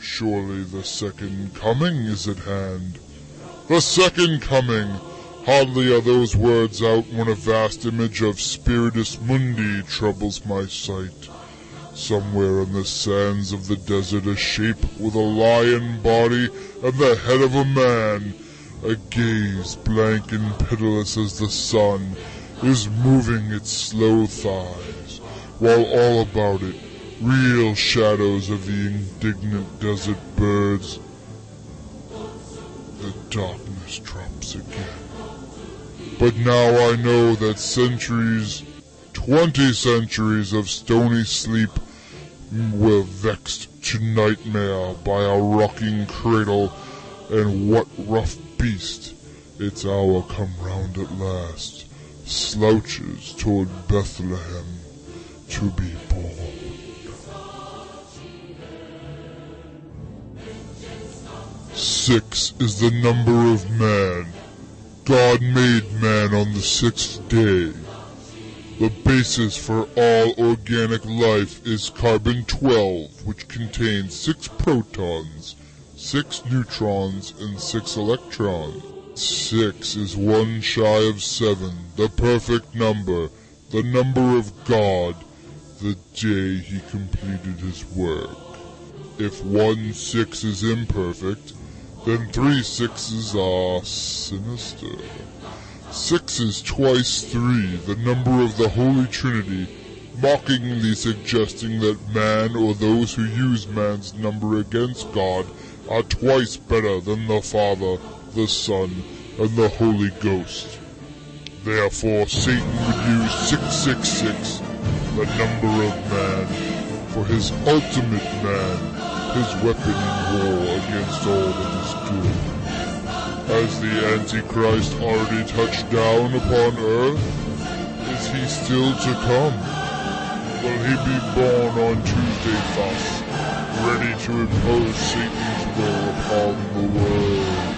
Surely the second coming is at hand. The second coming! Hardly are those words out when a vast image of Spiritus Mundi troubles my sight. Somewhere on the sands of the desert a shape with a lion body and the head of a man, a gaze blank and pitiless as the sun, is moving its slow thighs, while all about it, reel shadows of the indignant desert birds the trumps again. But now I know that centuries, twenty centuries of stony sleep were vexed to nightmare by a rocking cradle, and what rough beast, its hour come round at last, slouches toward Bethlehem to be born. Six is the number of man. God made man on the sixth day. The basis for all organic life is carbon 12, which contains six protons, six neutrons, and six electrons. Six is one shy of seven, the perfect number, the number of God, the day he completed his work. If one six is imperfect, then three sixes are sinister. Six is twice three, the number of the Holy Trinity, mockingly suggesting that man or those who use man's number against God are twice better than the Father, the Son, and the Holy Ghost. Therefore, Satan would use 666, the number of man, for his ultimate man, his weapon in war against all that is good. Has the Antichrist already touched down upon earth? Is he still to come? Will he be born on Tuesday thus, ready to impose Satan's will upon the world?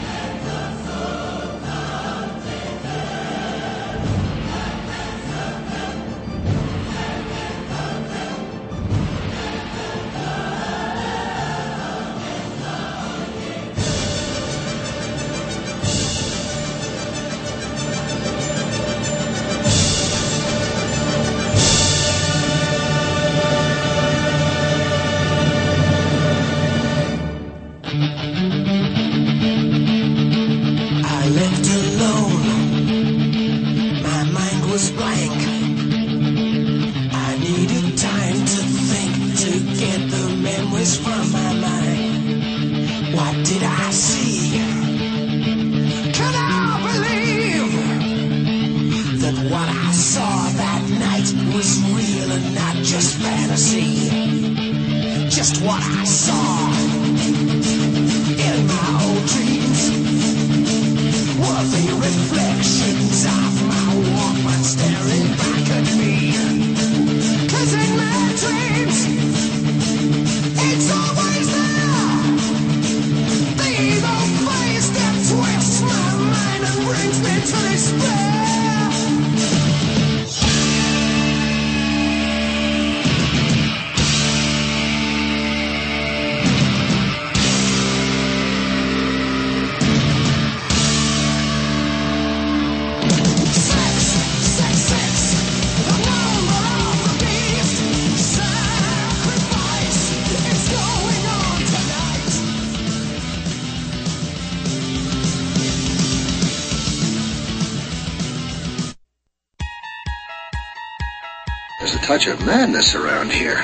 There's a touch of madness around here.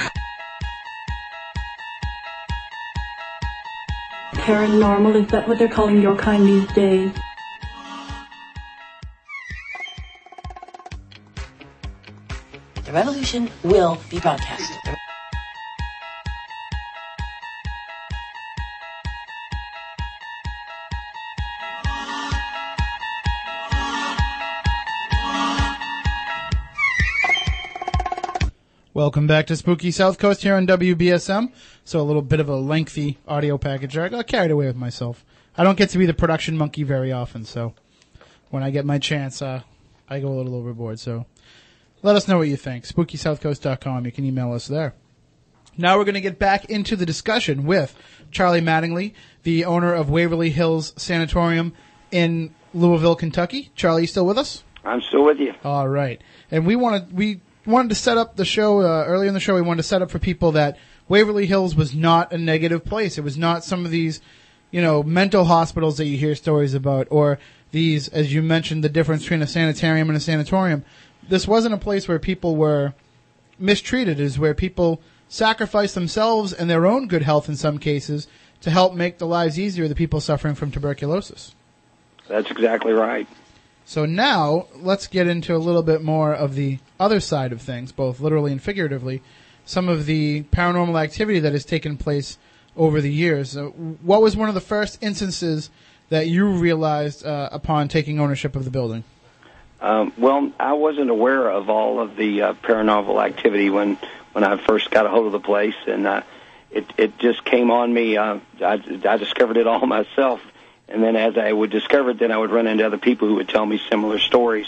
Paranormal, is that what they're calling your kind these days? The revolution will be broadcast. Welcome back to Spooky South Coast here on WBSM. So a little bit of a lengthy audio package. there. I got carried away with myself. I don't get to be the production monkey very often, so when I get my chance, uh, I go a little overboard. So let us know what you think. SpookySouthCoast.com. You can email us there. Now we're going to get back into the discussion with Charlie Mattingly, the owner of Waverly Hills Sanatorium in Louisville, Kentucky. Charlie, you still with us? I'm still with you. All right, and we want to, we wanted to set up the show uh, earlier in the show. We wanted to set up for people that Waverly Hills was not a negative place. It was not some of these, you know, mental hospitals that you hear stories about, or these, as you mentioned, the difference between a sanitarium and a sanatorium. This wasn't a place where people were mistreated. Is where people sacrificed themselves and their own good health in some cases to help make the lives easier of the people suffering from tuberculosis. That's exactly right. So now let's get into a little bit more of the other side of things, both literally and figuratively. Some of the paranormal activity that has taken place over the years. Uh, what was one of the first instances that you realized uh, upon taking ownership of the building? Um, well, I wasn't aware of all of the uh, paranormal activity when when I first got a hold of the place, and uh, it it just came on me. Uh, I, I discovered it all myself, and then as I would discover it, then I would run into other people who would tell me similar stories.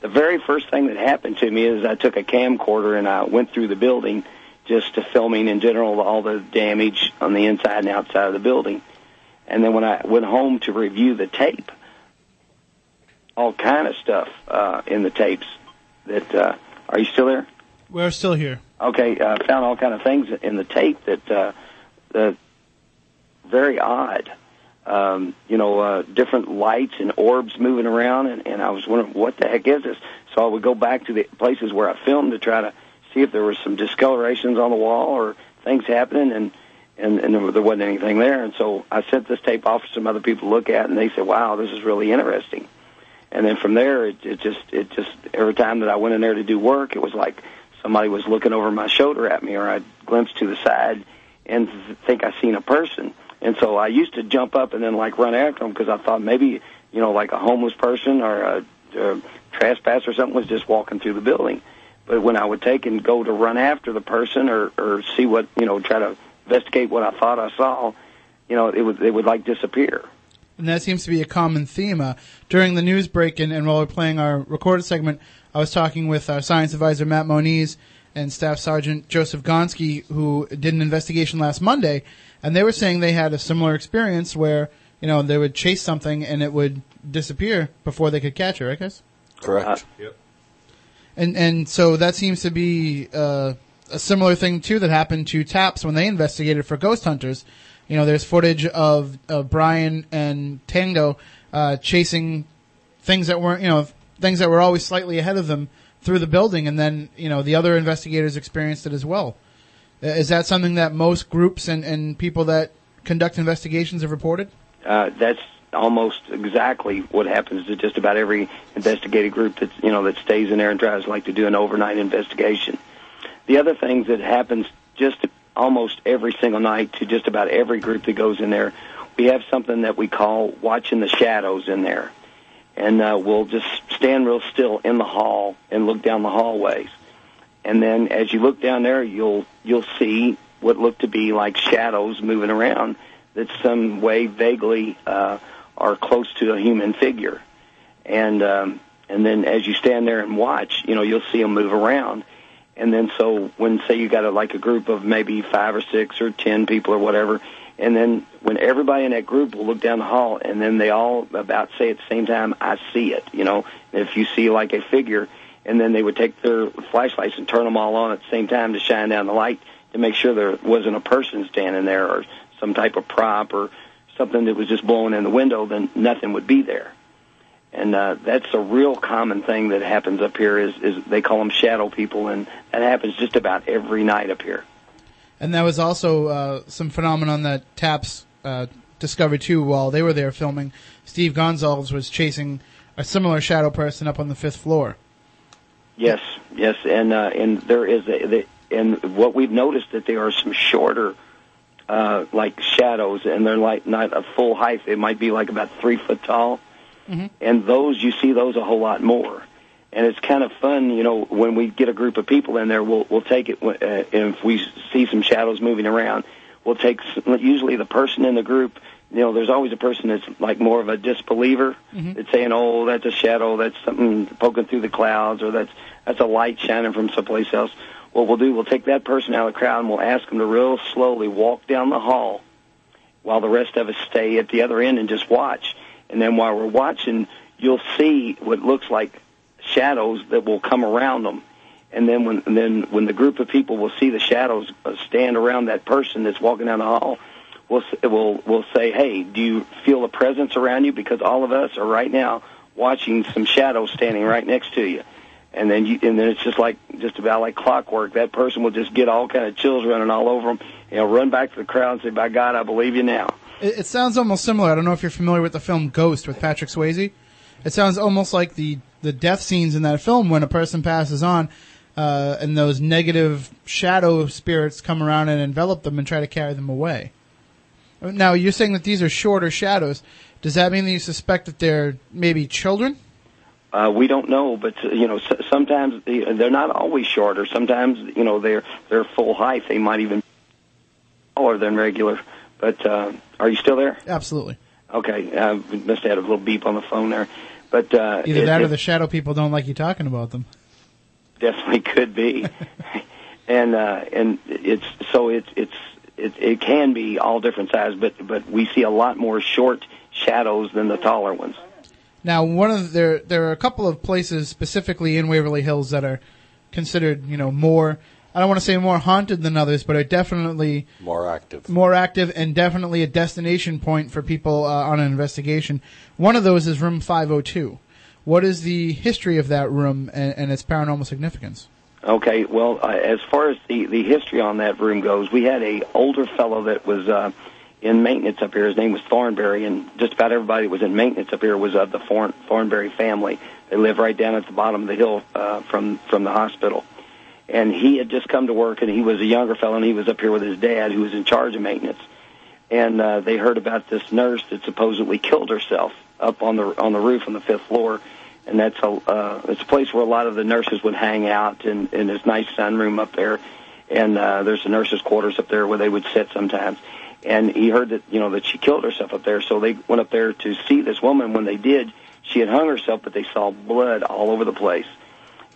The very first thing that happened to me is I took a camcorder and I went through the building just to filming in general all the damage on the inside and outside of the building. And then when I went home to review the tape, all kind of stuff uh, in the tapes. That uh, are you still there? We're still here. Okay, uh, found all kind of things in the tape that uh, that very odd. Um, you know, uh, different lights and orbs moving around, and, and I was wondering what the heck is this. So I would go back to the places where I filmed to try to see if there was some discolorations on the wall or things happening, and and, and there wasn't anything there. And so I sent this tape off for some other people to look at, and they said, "Wow, this is really interesting." And then from there, it, it just it just every time that I went in there to do work, it was like somebody was looking over my shoulder at me, or I'd glimpse to the side and th- think I seen a person. And so I used to jump up and then like run after them because I thought maybe you know like a homeless person or a, a trespasser or something was just walking through the building. But when I would take and go to run after the person or or see what you know try to investigate what I thought I saw, you know it would it would like disappear. And that seems to be a common theme. Uh, during the news break and, and while we're playing our recorded segment, I was talking with our science advisor Matt Moniz and Staff Sergeant Joseph Gonski, who did an investigation last Monday, and they were saying they had a similar experience where you know they would chase something and it would disappear before they could catch it. Right, guys? Correct. Yep. And and so that seems to be uh, a similar thing too that happened to Taps when they investigated for ghost hunters. You know, there's footage of, of Brian and Tango uh, chasing things that weren't, you know, things that were always slightly ahead of them through the building, and then you know the other investigators experienced it as well. Uh, Is that something that most groups and, and people that conduct investigations have reported? uh, that's almost exactly what happens to just about every investigative group that you know that stays in there and tries like to do an overnight investigation. The other things that happens just almost every single night to just about every group that goes in there, we have something that we call watching the shadows in there, and uh, we'll just stand real still in the hall and look down the hallways, and then as you look down there, you'll you'll see what look to be like shadows moving around that some way vaguely uh, are close to a human figure, and um, and then as you stand there and watch, you know you'll see them move around, and then so when say you got a, like a group of maybe five or six or ten people or whatever, and then when everybody in that group will look down the hall, and then they all about say at the same time, "I see it," you know, if you see like a figure, and then they would take their flashlights and turn them all on at the same time to shine down the light to make sure there wasn't a person standing there or some type of prop or something that was just blowing in the window, then nothing would be there. And uh, that's a real common thing that happens up here. Is, is they call them shadow people, and that happens just about every night up here. And that was also uh, some phenomenon that Taps uh, discovered too while they were there filming. Steve Gonzales was chasing a similar shadow person up on the fifth floor. Yes, yes, and uh, and there is a, the, and what we've noticed that there are some shorter, uh, like shadows, and they're like not a full height. They might be like about three foot tall, Mhm. and those you see those a whole lot more. And it's kind of fun, you know, when we get a group of people in there, we'll we'll take it. Uh, and if we see some shadows moving around, we'll take usually the person in the group. You know, there's always a person that's like more of a disbeliever that's saying, "Oh, that's a shadow. That's something poking through the clouds, or that's that's a light shining from someplace else." What we'll do, we'll take that person out of the crowd and we'll ask them to real slowly walk down the hall, while the rest of us stay at the other end and just watch. And then while we're watching, you'll see what looks like shadows that will come around them. And then when and then when the group of people will see the shadows uh, stand around that person that's walking down the hall, we'll we'll we'll say, "Hey, do you feel a presence around you?" Because all of us are right now watching some shadows standing right next to you. and then you, and then it's just like just about like clockwork. That person will just get all kind of chills running all over them. You know, run back to the crowd and say, "By God, I believe you now." It, it sounds almost similar. I don't know if you're familiar with the film Ghost with Patrick Swayze. It sounds almost like the the death scenes in that film when a person passes on, uh, and those negative shadow spirits come around and envelop them and try to carry them away. Now you're saying that these are shorter shadows. Does that mean that you suspect that they're maybe children? Uh, we don't know, but uh, you know, sometimes they- they're not always shorter. Sometimes you know they're they're full height. They might even be taller than regular. But uh, are you still there? Absolutely. Okay, uh, we must have had a little beep on the phone there. But uh, Either it- that or the shadow people don't like you talking about them. definitely could be, and uh, and it's so it's it's it, it can be all different sizes, but but we see a lot more short shadows than the taller ones. Now, one of the, there there are a couple of places specifically in Waverly Hills that are considered, you know, more. I don't want to say more haunted than others, but are definitely More active. more active and definitely a destination point for people uh, on an investigation. One of those is room 502. What is the history of that room and, and its paranormal significance? Okay, well, uh, as far as the the history on that room goes, we had a older fellow that was uh, in maintenance up here. His name was Thornberry, and just about everybody that was in maintenance up here was of the Thorn, Thornberry family. They live right down at the bottom of the hill uh, from from the hospital. And he had just come to work, and he was a younger fellow, and he was up here with his dad, who was in charge of maintenance. And uh, they heard about this nurse that supposedly killed herself up on the on the roof on the fifth floor and that's a uh, it's a place where a lot of the nurses would hang out in in this nice sunroom up there, and uh, there's the nurses' quarters up there where they would sit sometimes. And he heard that you know that she killed herself up there, so they went up there to see this woman. When they did, she had hung herself, but they saw blood all over the place.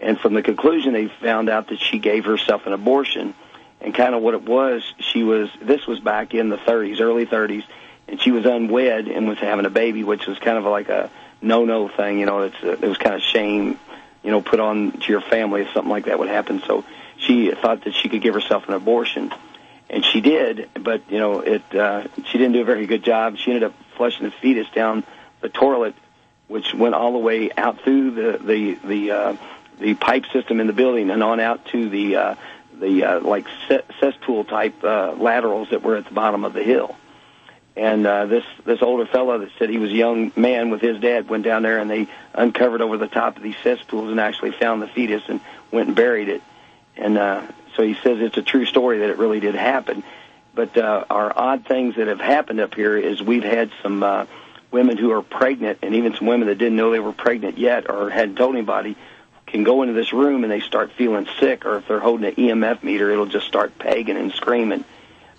And from the conclusion, they found out that she gave herself an abortion. And kind of what it was, she was this was back in the 30s, early 30s, and she was unwed and was having a baby, which was kind of like a no-no thing. You know, it's uh it was kind of shame, you know, put on to your family if something like that would happen. So she thought that she could give herself an abortion, and she did. But you know, it uh, she didn't do a very good job. She ended up flushing the fetus down the toilet, which went all the way out through the the the uh, the pipe system in the building and on out to the uh, the uh, like cesspool type uh, laterals that were at the bottom of the hill. And uh, this this older fellow that said he was a young man with his dad went down there and they uncovered over the top of these cesspools and actually found the fetus and went and buried it. And uh, so he says it's a true story that it really did happen. But uh, our odd things that have happened up here is we've had some uh, women who are pregnant, and even some women that didn't know they were pregnant yet or hadn't told anybody, can go into this room and they start feeling sick, or if they're holding an EMF meter, it'll just start pegging and screaming.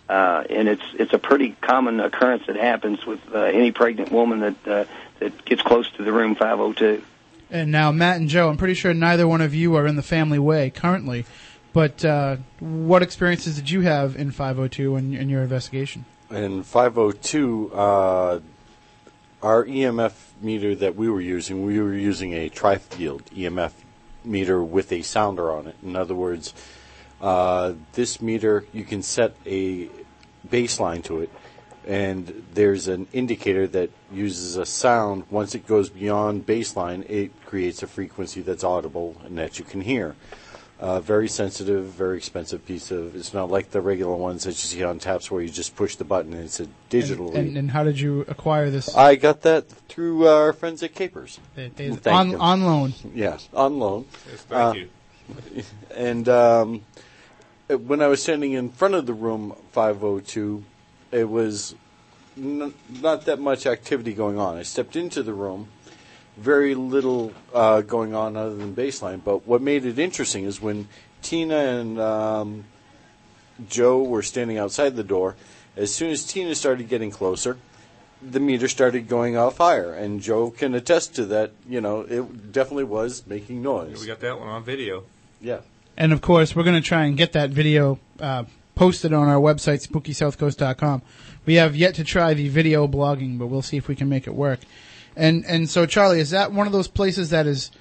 Uh, and it's it's a pretty common occurrence that happens with uh, any pregnant woman that uh, that gets close to the room 502. And now, Matt and Joe, I'm pretty sure neither one of you are in the family way currently. But uh, what experiences did you have in 502 in, in your investigation? In 502, uh, our EMF meter that we were using, we were using a tri-field EMF meter with a sounder on it. In other words, uh, this meter, you can set a baseline to it, and there's an indicator that uses a sound. Once it goes beyond baseline, it creates a frequency that's audible and that you can hear. Uh, very sensitive, very expensive piece of. It's not like the regular ones that you see on taps where you just push the button and it's a digitally. And, and how did you acquire this? I got that through uh, our friends at Capers. They- they- Thank on- you. on loan. Yeah, on loan. Yes, thank Uh, you. And um, when I was standing in front of the room 502, it was n- not that much activity going on. I stepped into the room, very little uh, going on other than baseline. But what made it interesting is when Tina and um, Joe were standing outside the door. As soon as Tina started getting closer, the meter started going off higher, and Joe can attest to that. You know, it definitely was making noise. We got that one on video. Yeah. And of course, we're going to try and get that video uh, posted on our website, spookysouthcoast.com. We have yet to try the video blogging, but we'll see if we can make it work. And and so, Charlie, is that one of those places that is,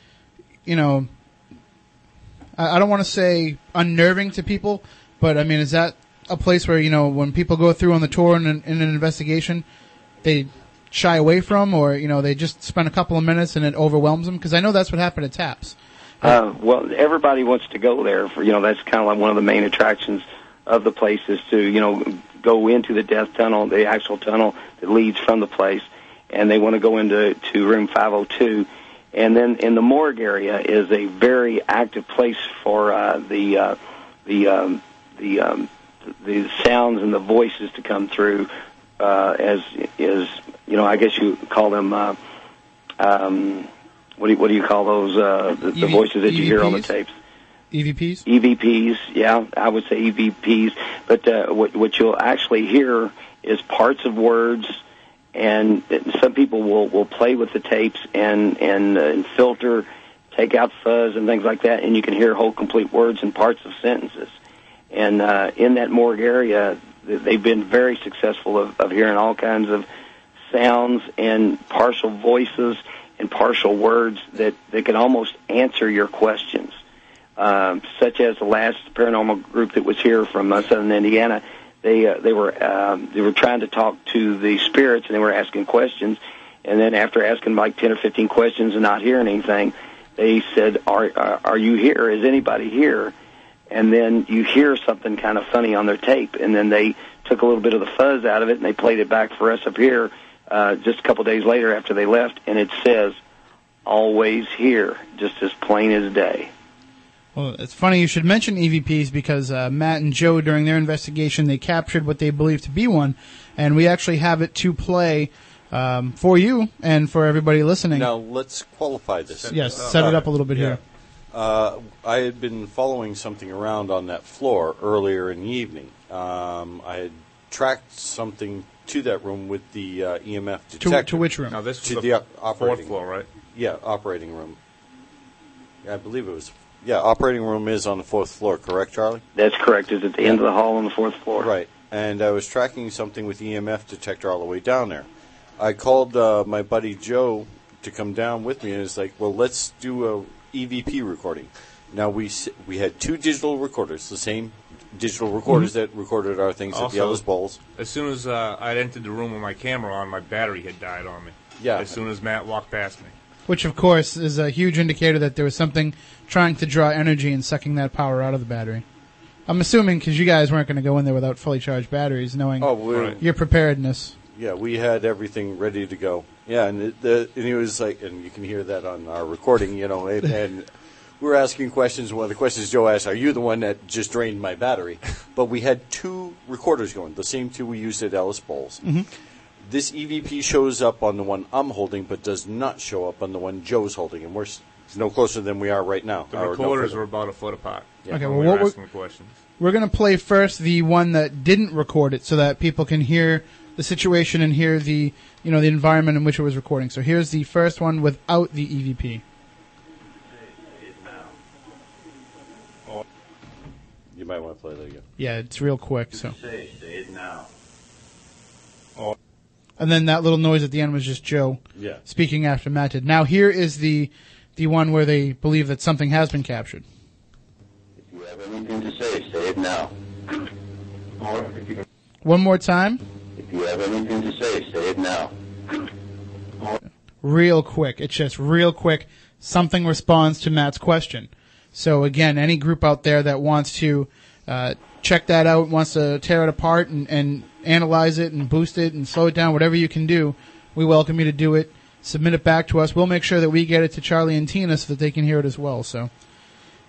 you know, I, I don't want to say unnerving to people, but I mean, is that a place where you know when people go through on the tour in an, in an investigation, they shy away from, or you know, they just spend a couple of minutes and it overwhelms them? Because I know that's what happened at Taps. Uh, well, everybody wants to go there for you know that's kind of like one of the main attractions of the place is to you know go into the death tunnel, the actual tunnel that leads from the place, and they want to go into to room 502. And then in the morgue area is a very active place for uh, the uh, the um, the um, the sounds and the voices to come through uh, as is you know I guess you call them uh, um, what do you, what do you call those uh, the, the voices that you hear on the tapes EVPs. EVPs yeah I would say EVPs but uh, what what you'll actually hear is parts of words and some people will will play with the tapes and and, uh, and filter take out fuzz and things like that and you can hear whole complete words and parts of sentences and uh, in that morgue area, they've been very successful of, of hearing all kinds of sounds and partial voices and partial words that, that can almost answer your questions. Um, such as the last paranormal group that was here from uh, Southern Indiana, they uh, they were um, they were trying to talk to the spirits and they were asking questions, and then after asking like ten or fifteen questions and not hearing anything, they said, "Are are, are you here? Is anybody here?" and then you hear something kind of funny on their tape, and then they took a little bit of the fuzz out of it and they played it back for us up here uh, just a couple days later after they left, and it says "always here," just as plain as day. Well, it's funny you should mention EVPs because uh, Matt and Joe, during their investigation, they captured what they believe to be one, and we actually have it to play um, for you and for everybody listening. Now let's qualify this. Yes, set it up a little bit here. Uh, I had been following something around on that floor earlier in the evening. Um, I had tracked something to that room with the uh, EMF detector. to which room? Now, this to the the op- operating fourth floor, right? Yeah, operating room. I believe it was. Yeah, operating room is on the fourth floor, correct, Charlie? That's correct. It's at the end of the hall on the fourth floor. Right. And I was tracking something with the EMF detector all the way down there. I called uh, my buddy Joe to come down with me, and it's like, well, let's do a EVP recording. Now we s- we had two digital recorders, the same digital recorders that recorded our things at the Also, Ellis Bolles. As soon as uh, I'd entered the room with my camera on, my battery had died on me. Yeah. As soon as Matt walked past me. Which, of course, is a huge indicator that there was something trying to draw energy and sucking that power out of the battery. I'm assuming because you guys weren't going to go in there without fully charged batteries, knowing Oh, we're- your preparedness. Yeah, we had everything ready to go. Yeah, and it, the, and he was like, and you can hear that on our recording, you know, and, and we were asking questions. One of the questions Joe asked, "Are you the one that just drained my battery?" But we had two recorders going, the same two we used at Ellis Bolles. Mm-hmm. This EVP shows up on the one I'm holding, but does not show up on the one Joe's holding, and we're s- no closer than we are right now. The or no recorders further. were about a foot apart. Yeah. Okay, when well, we what were we're- asking the questions. We're going to play first the one that didn't record it, so that people can hear the situation and hear the you know the environment in which it was recording. So here's the first one without the EVP. You might want to play that again. Yeah, it's real quick. So Say, say it now. Oh. And then that little noise at the end was just Joe Yeah. speaking after Matt did. Now here is the the one where they believe that something has been captured. If you have anything to say, say it now. Or if you, One more time, if you have anything to say, say it now. real quick. It's just real quick. Something responds to Matt's question. So again, any group out there that wants to uh, check that out, wants to tear it apart and, and analyze it and boost it and slow it down, whatever you can do, we welcome you to do it. Submit it back to us. We'll make sure that we get it to Charlie and Tina so that they can hear it as well. So,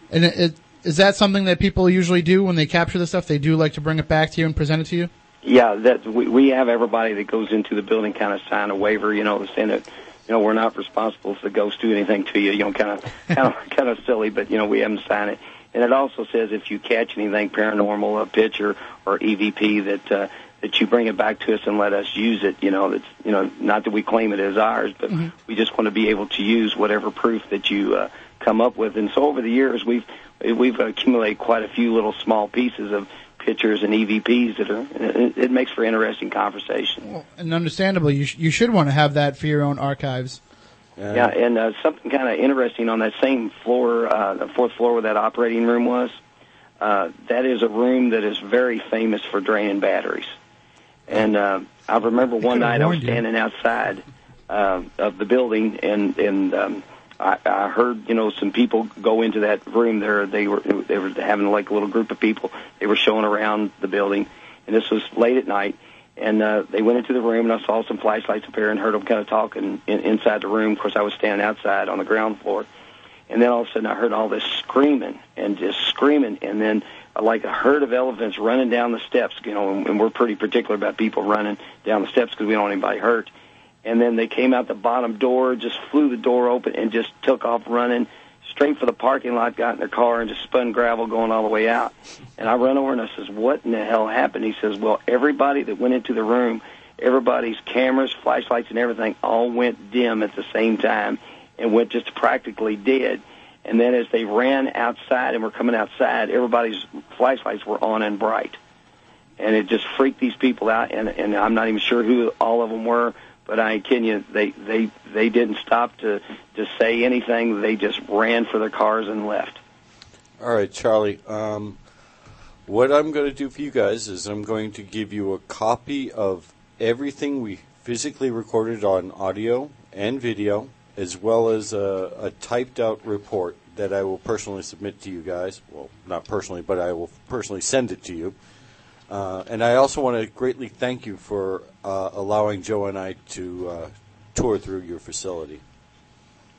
and it, it, is that something that people usually do when they capture the stuff? They do like to bring it back to you and present it to you. Yeah, that we, we have everybody that goes into the building kind of sign a waiver, you know, saying that you know we're not responsible if the ghosts do anything to you. You know, kind of kind of kind of silly, but you know we have them sign it. And it also says if you catch anything paranormal, a picture or EVP, that uh, that you bring it back to us and let us use it. You know, that's you know not that we claim it as ours, but Mhm. we just want to be able to use whatever proof that you uh, come up with. And so over the years, we've we've accumulated quite a few little small pieces of pictures and EVPs that are. It, it makes for interesting conversation. And understandably, you, sh- you should want to have that for your own archives. Yeah, and uh, something kind of interesting on that same floor, uh, the fourth floor where that operating room was. Uh, that is a room that is very famous for draining batteries. And uh, I remember one night I was warned you. standing outside uh, of the building, and and um, I, I heard you know some people go into that room there. They were they were having like a little group of people. They were showing around the building, and this was late at night. And uh, they went into the room, and I saw some flashlights up there, and heard them kind of talking in, inside the room. Of course, I was standing outside on the ground floor, and then all of a sudden I heard all this screaming and just screaming, and then like a herd of elephants running down the steps. You know, and, and we're pretty particular about people running down the steps because we don't want anybody hurt. And then they came out the bottom door, just flew the door open, and just took off running straight for the parking lot. Got in their car and just spun gravel going all the way out. And I run over and I says, "What in the hell happened?" He says, "Well, everybody that went into the room." Everybody's cameras, flashlights, and everything all went dim at the same time and went just practically dead. And then as they ran outside and were coming outside, everybody's flashlights were on and bright. And it just freaked these people out. And, and I'm not even sure who all of them were, but I kidding you, they, they, they didn't stop to, to say anything. They just ran for their cars and left. All right, Charlie. Um, what I'm going to do for you guys is I'm going to give you a copy of everything we physically recorded on audio and video, as well as a, a typed out report that I will personally submit to you guys. Well, not personally, but I will personally send it to you. Uh, and I also want to greatly thank you for uh, allowing Joe and I to uh, tour through your facility.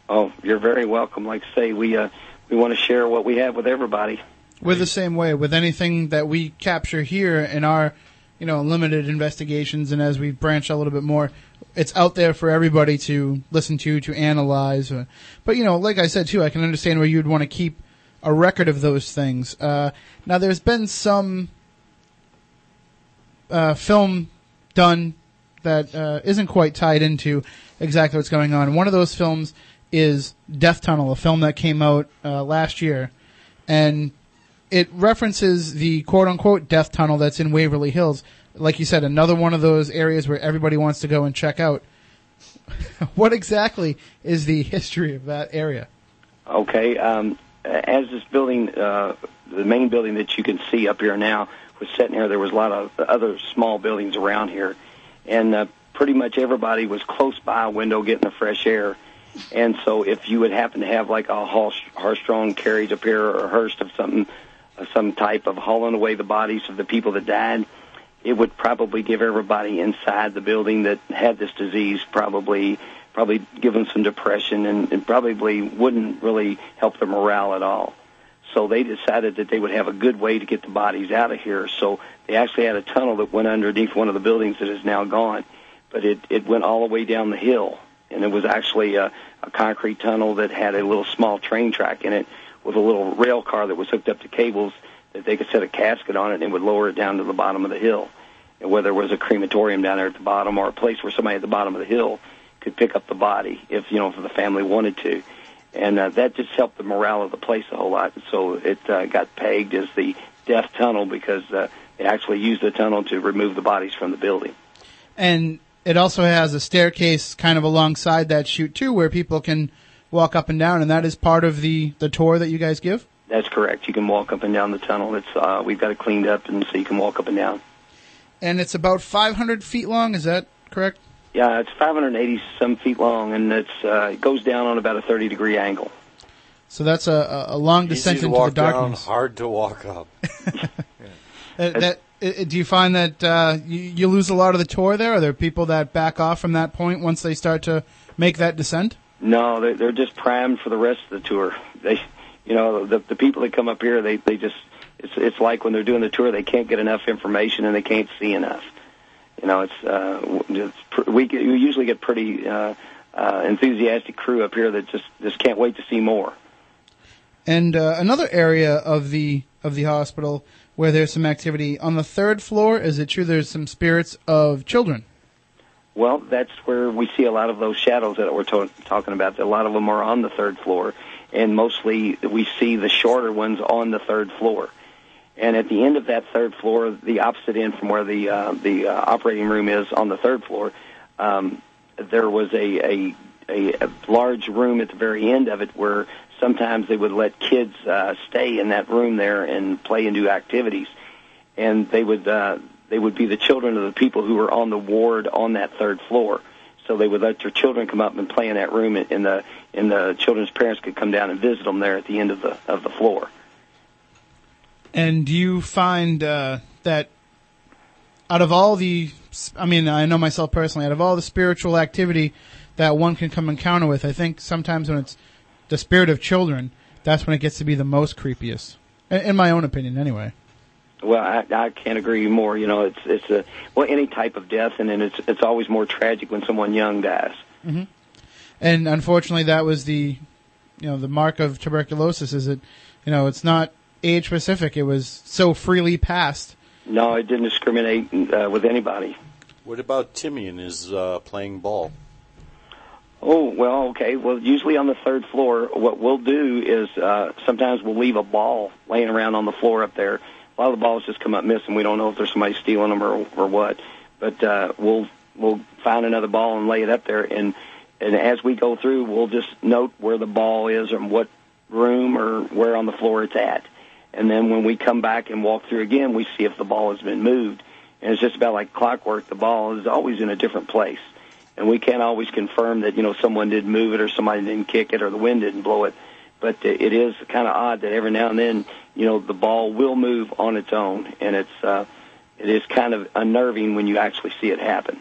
Oh, you're very welcome. Like I say, we, uh, we want to share what we have with everybody. We're the same way with anything that we capture here in our, you know, limited investigations, and as we branch a little bit more, it's out there for everybody to listen to, to analyze. Uh, But you know, like I said too, I can understand where you'd want to keep a record of those things. Uh, now, there's been some uh, film done that uh, isn't quite tied into exactly what's going on. One of those films is Death Tunnel, a film that came out uh, last year, and it references the quote unquote death tunnel that's in Waverly Hills. Like you said, another one of those areas where everybody wants to go and check out. what exactly is the history of that area? Okay. Um, as this building, uh, the main building that you can see up here now, was sitting here, there was a lot of other small buildings around here, and uh, pretty much everybody was close by a window getting the fresh air. And so, if you would happen to have like a horse-drawn carriage up here or a hearse of something, some type of hauling away the bodies of the people that died, it would probably give everybody inside the building that had this disease probably probably give them some depression and, and probably wouldn't really help their morale at all. So they decided that they would have a good way to get the bodies out of here. So they actually had a tunnel that went underneath one of the buildings that is now gone, but it it went all the way down the hill, and it was actually a, a concrete tunnel that had a little small train track in it with a little rail car that was hooked up to cables that they could set a casket on it and would lower it down to the bottom of the hill. And whether it was a crematorium down there at the bottom or a place where somebody at the bottom of the hill could pick up the body if you know if the family wanted to, and uh, that just helped the morale of the place a whole lot. So it uh, got pegged as the death tunnel because uh, they actually used the tunnel to remove the bodies from the building. And it also has a staircase kind of alongside that chute too, where people can walk up and down, and that is part of the the tour that you guys give. That's correct. You can walk up and down the tunnel. It's uh, we've got it cleaned up, and so you can walk up and down. And it's about 500 feet long. Is that correct? Yeah, it's 580 some feet long, and it's uh, it goes down on about a 30 degree angle. So that's a, a long descent Easy to into the darkness. down, hard to walk up. Uh, that, uh, do you find that uh, you, you lose a lot of the tour there? Are there people that back off from that point once they start to make that descent? No, they're, they're just primed for the rest of the tour. They, you know, the the people that come up here, they they just it's it's like when they're doing the tour, they can't get enough information and they can't see enough. You know, it's uh, it's pr- we get, we usually get pretty uh, uh, enthusiastic crew up here that just just can't wait to see more. And uh, another area of the of the hospital where there's some activity on the third floor. Is it true there's some spirits of children? Well, that's where we see a lot of those shadows that we're to- talking about. A lot of them are on the third floor, and mostly we see the shorter ones on the third floor. And at the end of that third floor, the opposite end from where the uh, the uh, operating room is on the third floor, um, there was a, a a large room at the very end of it where sometimes they would let kids uh, stay in that room there and play and do activities, and they would uh, they would be the children of the people who were on the ward on that third floor. so they would let their children come up and play in that room, and the and the children's parents could come down and visit them there at the end of the of the floor. And do you find uh, that out of all the, I mean, I know myself personally, out of all the spiritual activity that one can come encounter with, I think sometimes when it's the spirit of children, that's when it gets to be the most creepiest. In, my own opinion, anyway. Well, I, I can't agree more. You know, it's it's a well any type of death, and then it's it's always more tragic when someone young dies. hmm And unfortunately, that was the, you know, the mark of tuberculosis. Is it, you know, it's not age specific. It was so freely passed. No, it didn't discriminate uh, with anybody. What about Timmy and his uh, playing ball? Oh well, okay. Well, usually on the third floor, what we'll do is uh, sometimes we'll leave a ball laying around on the floor up there. A lot of the balls just come up missing. We don't know if there's somebody stealing them or or what. But uh, we'll we'll find another ball and lay it up there, and and as we go through, we'll just note where the ball is and what room or where on the floor it's at. And then when we come back and walk through again, we see if the ball has been moved. And it's just about like clockwork. The ball is always in a different place and we can't always confirm that you know someone did move it or somebody didn't kick it or the wind didn't blow it. But it is kind of odd that every now and then you know the ball will move on its own, and it's uh, it is kind of unnerving when you actually see it happen.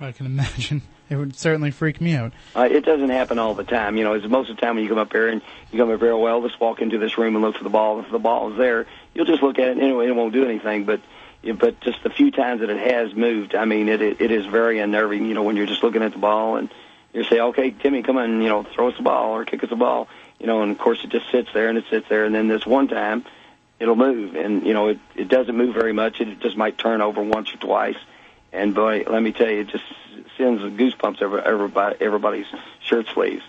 I can imagine. It would certainly freak me out. Uh, it doesn't happen all the time. You know, most of the time when you come up here and you come up here, well, let's walk into this room and look for the ball. If the ball is there, you'll just look at it anyway. It won't do anything. But but just the few times that it has moved, I mean, it it is very unnerving. You know, when you're just looking at the ball and you say, okay, Timmy, come on, you know, throw us the ball or kick us the ball. You know, and of course it just sits there and it sits there, and then this one time it'll move, and you know, it it doesn't move very much. It just might turn over once or twice. And boy, let me tell you, it just sends goosebumps over everybody everybody's shirt sleeves.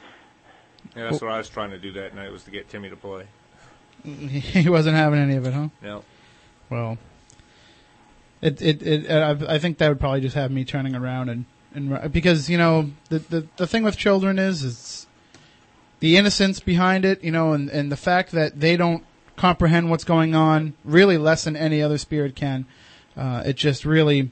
Yeah, that's what I was trying to do that night was to get Timmy to play. he wasn't having any of it, huh? No. Well, it it, it I, I think that would probably just have me turning around and and because you know the the the thing with children is it's the innocence behind it, you know, and and the fact that they don't comprehend what's going on really less than any other spirit can. Uh, it just really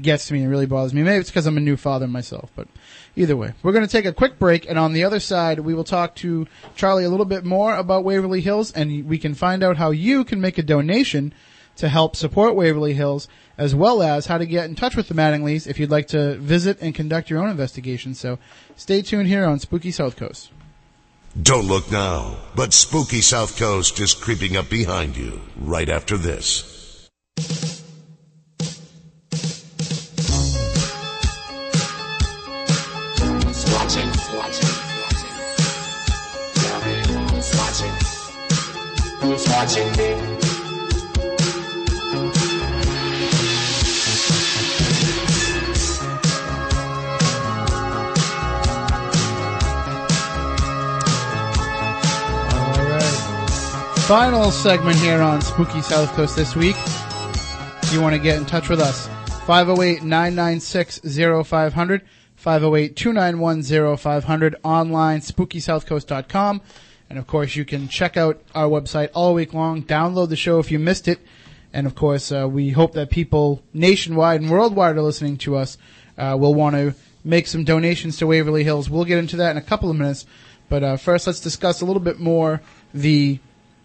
gets to me and really bothers me. Maybe it's because I'm a new father myself, but either way, we're going to take a quick break, and on the other side, we will talk to Charlie a little bit more about Waverly Hills, and we can find out how you can make a donation to help support Waverly Hills, as well as how to get in touch with the Mattingleys if you'd like to visit and conduct your own investigation. So stay tuned here on Spooky South Coast. Don't look now, but Spooky South Coast is creeping up behind you right after this. Watching me? Final segment here on Spooky South Coast this week. If you want to get in touch with us, 508-996-0500, 508-291-0500, online, spookysouthcoast.com. And of course, you can check out our website all week long, download the show if you missed it. And of course, uh, we hope that people nationwide and worldwide are listening to us, uh, will want to make some donations to Waverly Hills. We'll get into that in a couple of minutes. But uh, first, let's discuss a little bit more the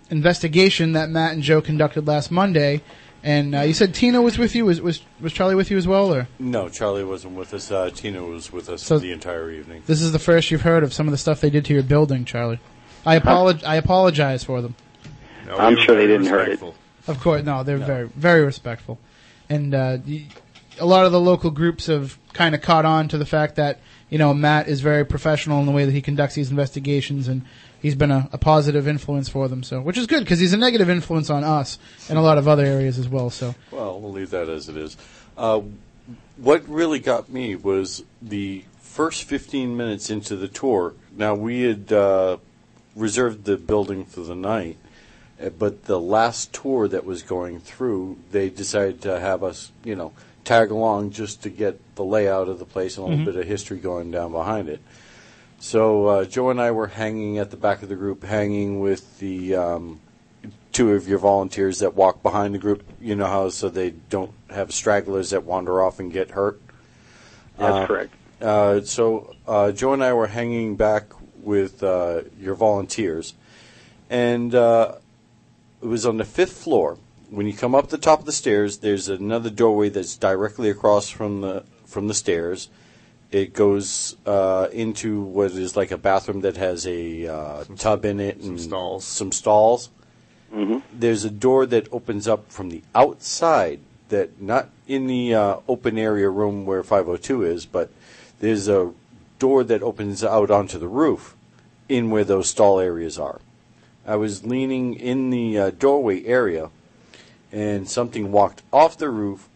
investigation that Matt and Joe conducted last Monday. And uh, you said Tina was with you. Was, was was Charlie with you as well, or No, Charlie wasn't with us. Uh, Tina was with us So- the entire evening. this is the first you've heard of some of the stuff they did to your building, Charlie? I apologize. I apologize for them. No, I'm we sure they didn't hurt it. Of course, no, they're very very respectful, and uh, y- a lot of the local groups have kind of caught on to the fact that you know Matt is very professional in the way that he conducts these investigations, and he's been a, a positive influence for them. So, which is good because he's a negative influence on us and a lot of other areas as well. So, Well, we'll leave that as it is. Uh, what really got me was the first 15 minutes into the tour. Now, we had uh, reserved the building for the night, uh, but the last tour that was going through, they decided to have us, you know, tag along just to get the layout of the place and a little Mhm. bit of history going down behind it. So uh, Joe and I were hanging at the back of the group, hanging with the um, two of your volunteers that walk behind the group. You know how so they don't have stragglers that wander off and get hurt. That's Uh, correct. Uh, so uh, Joe and I were hanging back with uh, your volunteers, and uh, it was on the fifth floor. When you come up the top of the stairs, there's another doorway that's directly across from the from the stairs. It goes uh, into what is like a bathroom that has a uh, tub in it and some stalls. Some stalls. Mm-hmm. There's a door that opens up from the outside, that not in the uh, open area room where 502 is, but there's a door that opens out onto the roof, in where those stall areas are. I was leaning in the uh, doorway area, and something walked off the roof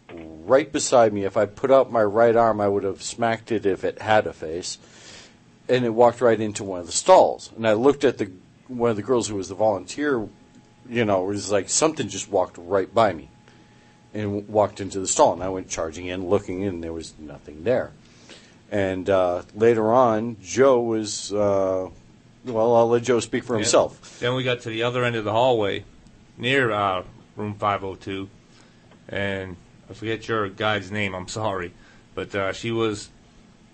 right beside me. If I put out my right arm, I would have smacked it if it had a face. And it walked right into one of the stalls. And I looked at the one of the girls who was the volunteer. You know, it was like something just walked right by me, and walked into the stall. And I went charging in, looking, and there was nothing there. And uh, later on, Joe was. Uh, well, I'll let Joe speak for himself. Then we got to the other end of the hallway, near uh, room 502, and I forget your guide's name. I'm sorry, but uh, she was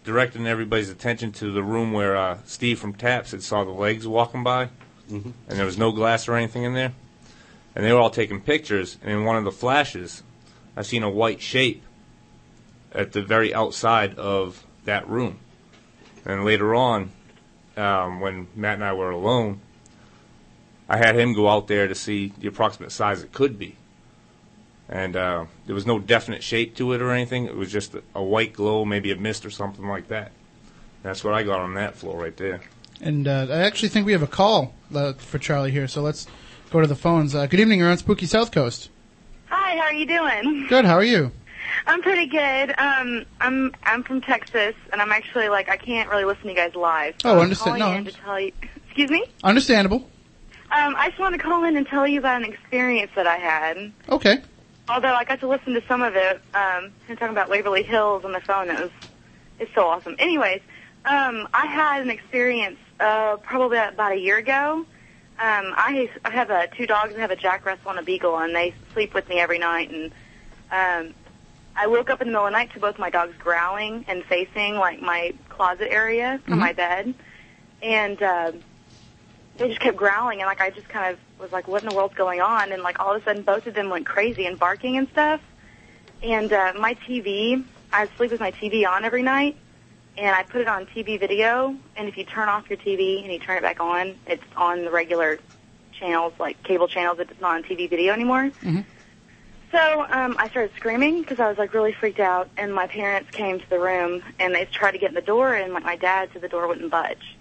directing everybody's attention to the room where uh, Steve from Taps had saw the legs walking by, Mhm. and there was no glass or anything in there, and they were all taking pictures. And in one of the flashes, I seen a white shape at the very outside of that room. And later on, um, when Matt and I were alone, I had him go out there to see the approximate size it could be. And uh, there was no definite shape to it or anything. It was just a, a white glow, maybe a mist or something like that. That's what I got on that floor right there. And uh, I actually think we have a call uh, for Charlie here, so let's go to the phones. Uh, good evening, you're on Spooky South Coast. Hi, how are you doing? Good, how are you? I'm pretty good. Um, I'm I'm from Texas, and I'm actually like I can't really listen to you guys live. Oh, I'm understand- no, in to tell you. Excuse me. Understandable. Um, I just want to call in and tell you about an experience that I had. Okay. Although I got to listen to some of it, um, and talking about Waverly Hills on the phone, it was it's so awesome. Anyways, um, I had an experience uh, probably about a year ago. Um, I I have uh, two dogs. I have a Jack Russell and a Beagle, and they sleep with me every night. And um, I woke up in the middle of the night to both my dogs growling and facing like my closet area from Mhm. my bed, and um, they just kept growling. And like I just kind of was like, "What in the world's going on?" And like all of a sudden, both of them went crazy and barking and stuff. And uh, my TV, I sleep with my TV on every night, and I put it on TV video. And if you turn off your TV and you turn it back on, it's on the regular channels, like cable channels. It's not on TV video anymore. So um, I started screaming because I was like really freaked out, and my parents came to the room and they tried to get in the door, and like my dad said the door wouldn't budge.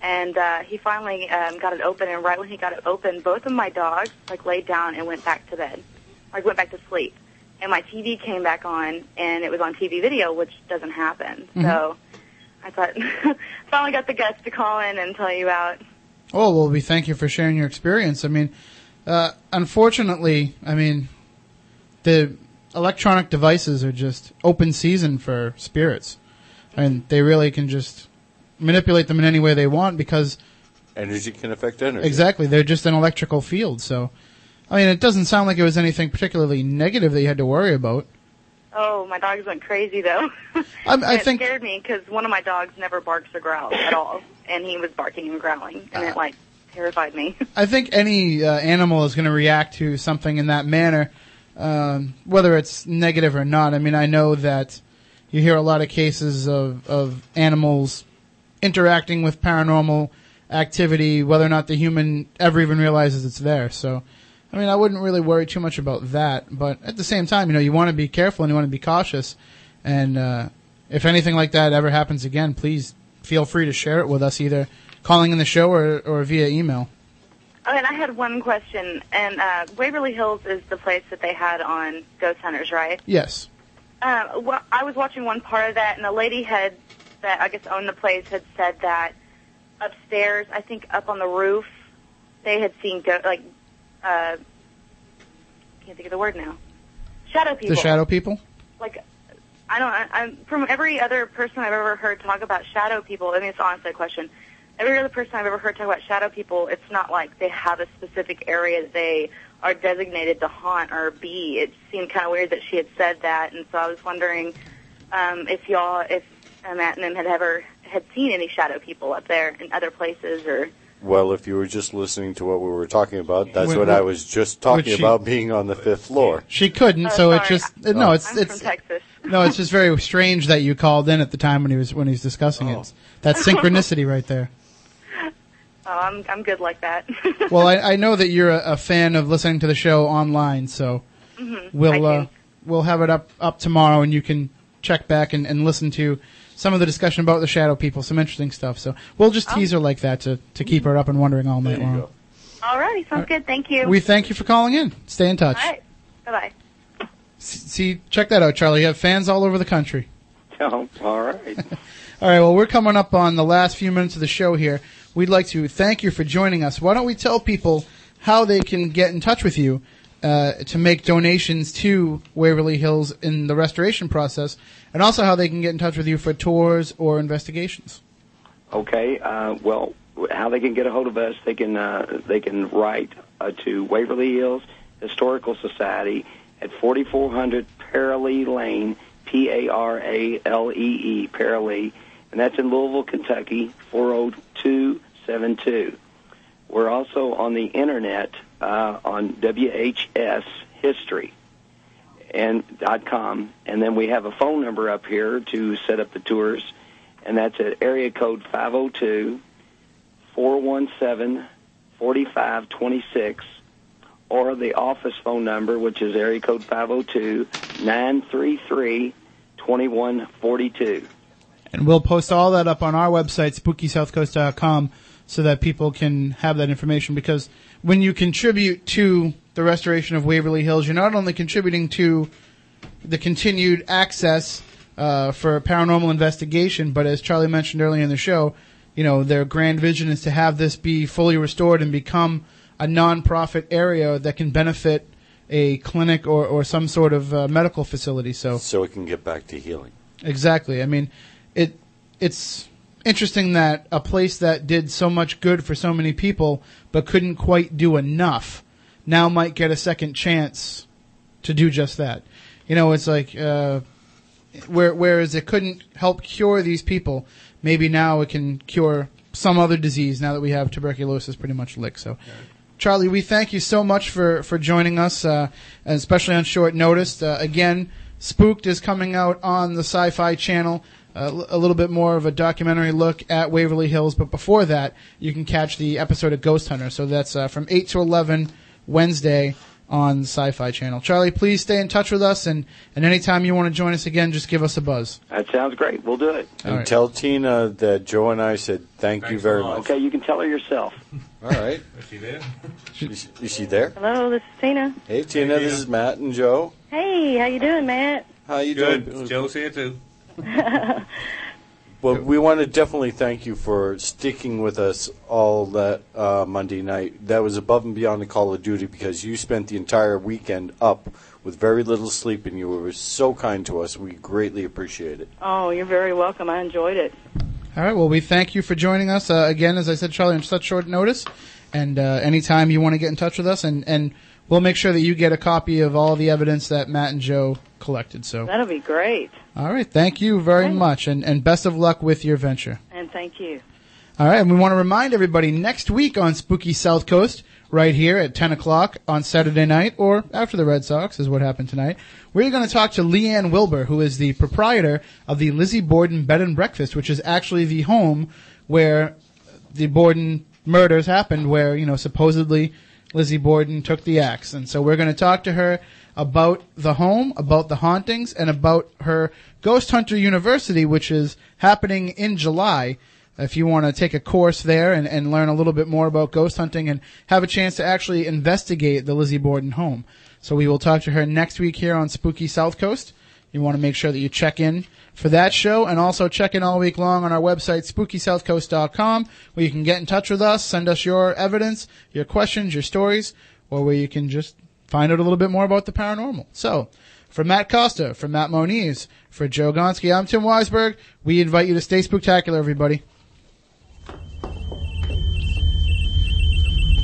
And uh, he finally um, got it open, and right when he got it open, both of my dogs like laid down and went back to bed, like went back to sleep. And my TV came back on, and it was on TV video, which doesn't happen. So I thought finally got the guts to call in and tell you about. Oh well, we thank you for sharing your experience. I mean, uh, unfortunately, I mean, the electronic devices are just open season for spirits, and they really can just manipulate them in any way they want because Energy can affect energy. exactly they're just an electrical field. So, I mean, it doesn't sound like it was anything particularly negative that you had to worry about. Oh, my dogs went crazy though. I, I it think scared me because one of my dogs never barks or growls at all, and he was barking and growling, and it like terrified me. I think any uh, animal is going to react to something in that manner, um, whether it's negative or not. I mean, I know that you hear a lot of cases of, of animals interacting with paranormal activity, whether or not the human ever even realizes it's there. So, I mean, I wouldn't really worry too much about that. But at the same time, you know, you want to be careful and you want to be cautious. And uh, if anything like that ever happens again, please feel free to share it with us, either calling in the show or, or via email. Oh, and I had one question, and uh, Waverly Hills is the place that they had on Ghost Hunters, right? Yes. Uh, well, I was watching one part of that, and the lady had that I guess owned the place had said that upstairs, I think up on the roof, they had seen go- like uh, can't think of the word now. Shadow people. The shadow people? Like I don't. I, I'm from every other person I've ever heard talk about shadow people. I mean, it's honestly a question. Every other person I've ever heard talk about shadow people, it's not like they have a specific area that they are designated to haunt or be. It seemed kind of weird that she had said that, and so I was wondering um, if y'all, if uh, Matt and them had ever had seen any shadow people up there in other places or. Well, if you were just listening to what we were talking about, that's Would- what I was just talking she- about being on the fifth floor. She couldn't, Oh, so it's sorry. just no. It's I'm it's from Texas. no. It's just very strange that you called in at the time when he was when he was discussing it. That's synchronicity right there. Oh, I'm I'm good like that. Well, I, I know that you're a, a fan of listening to the show online, so Mhm. we'll uh, we'll have it up up tomorrow, and you can check back and, and listen to some of the discussion about the shadow people, some interesting stuff. So we'll just tease her like that to, to keep her up and wondering all night long. Alrighty, sounds good. Thank you. We thank you for calling in. Stay in touch. All right. Bye bye. See, check that out, Charlie. You have fans all over the country. Oh, all right. All right, well, we're coming up on the last few minutes of the show here. We'd like to thank you for joining us. Why don't we tell people how they can get in touch with you uh, to make donations to Waverly Hills in the restoration process, and also how they can get in touch with you for tours or investigations? Okay. Uh, well, how they can get a hold of us? They can uh, they can write uh, to Waverly Hills Historical Society at 4400 Paralee Lane, P A R A L E E, Paralee, and that's in Louisville, Kentucky, 40272. We're also on the internet uh, on WHS History and dot com, and then we have a phone number up here to set up the tours, and that's at area code 502 417 4526, or the office phone number, which is area code 502 933 2142. And we'll post all that up on our website, spookysouthcoast.com, so that people can have that information. Because when you contribute to the restoration of Waverly Hills, you're not only contributing to the continued access uh, for paranormal investigation, but as Charlie mentioned earlier in the show, you know, their grand vision is to have this be fully restored and become a non-profit area that can benefit a clinic or, or some sort of uh, medical facility. So, so it can get back to healing. Exactly. I mean, it it's interesting that a place that did so much good for so many people but couldn't quite do enough now might get a second chance to do just that. You know, it's like uh, where, whereas it couldn't help cure these people, maybe now it can cure some other disease. Now that we have tuberculosis pretty much licked, so. Charlie, we thank you so much for, for joining us, uh, especially on short notice. Uh, again, Spooked is coming out on the Sci Fi channel. Uh, l- a little bit more of a documentary look at Waverly Hills, but before that, you can catch the episode of Ghost Hunter. So that's uh, from 8 to 11 Wednesday on Sci Fi channel. Charlie, please stay in touch with us, and, and anytime you want to join us again, just give us a buzz. That sounds great. We'll do it. And All right. tell Tina that Joe and I said thank you very much. Okay, you can tell her yourself. All right. Is she there? Is, is she there? Hello, this is Tina. Hey, Tina, this is Matt and Joe. Hey, how you doing, Matt? How you Good. doing? Joe's here too. Well, we want to definitely thank you for sticking with us all that uh, Monday night. That was above and beyond the call of duty because you spent the entire weekend up with very little sleep, and you were so kind to us. We greatly appreciate it. Oh, you're very welcome. I enjoyed it. All right. Well, we thank you for joining us uh, again. As I said, Charlie, on such short notice, and uh, anytime you want to get in touch with us, and and we'll make sure that you get a copy of all the evidence that Matt and Joe collected. So, That'll be great. all right. Thank you very much, and and best of luck with your venture. And thank you. All right, and we want to remind everybody next week on Spooky South Coast, right here at 10 o'clock on Saturday night, or after the Red Sox, is what happened tonight. We're going to talk to Leanne Wilbur, who is the proprietor of the Lizzie Borden Bed and Breakfast, which is actually the home where the Borden murders happened, where, you know, supposedly Lizzie Borden took the axe. And so we're going to talk to her about the home, about the hauntings, and about her Ghost Hunter University, which is happening in July. If you want to take a course there and, and learn a little bit more about ghost hunting and have a chance to actually investigate the Lizzie Borden home. So we will talk to her next week here on Spooky South Coast. You want to make sure that you check in for that show and also check in all week long on our website, spookysouthcoast.com, where you can get in touch with us, send us your evidence, your questions, your stories, or where you can just find out a little bit more about the paranormal. So, for Matt Costa, for Matt Moniz, for Joe Gonski, I'm Tim Weisberg. We invite you to stay spooktacular, everybody.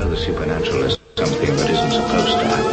know the supernatural is something that isn't supposed to happen.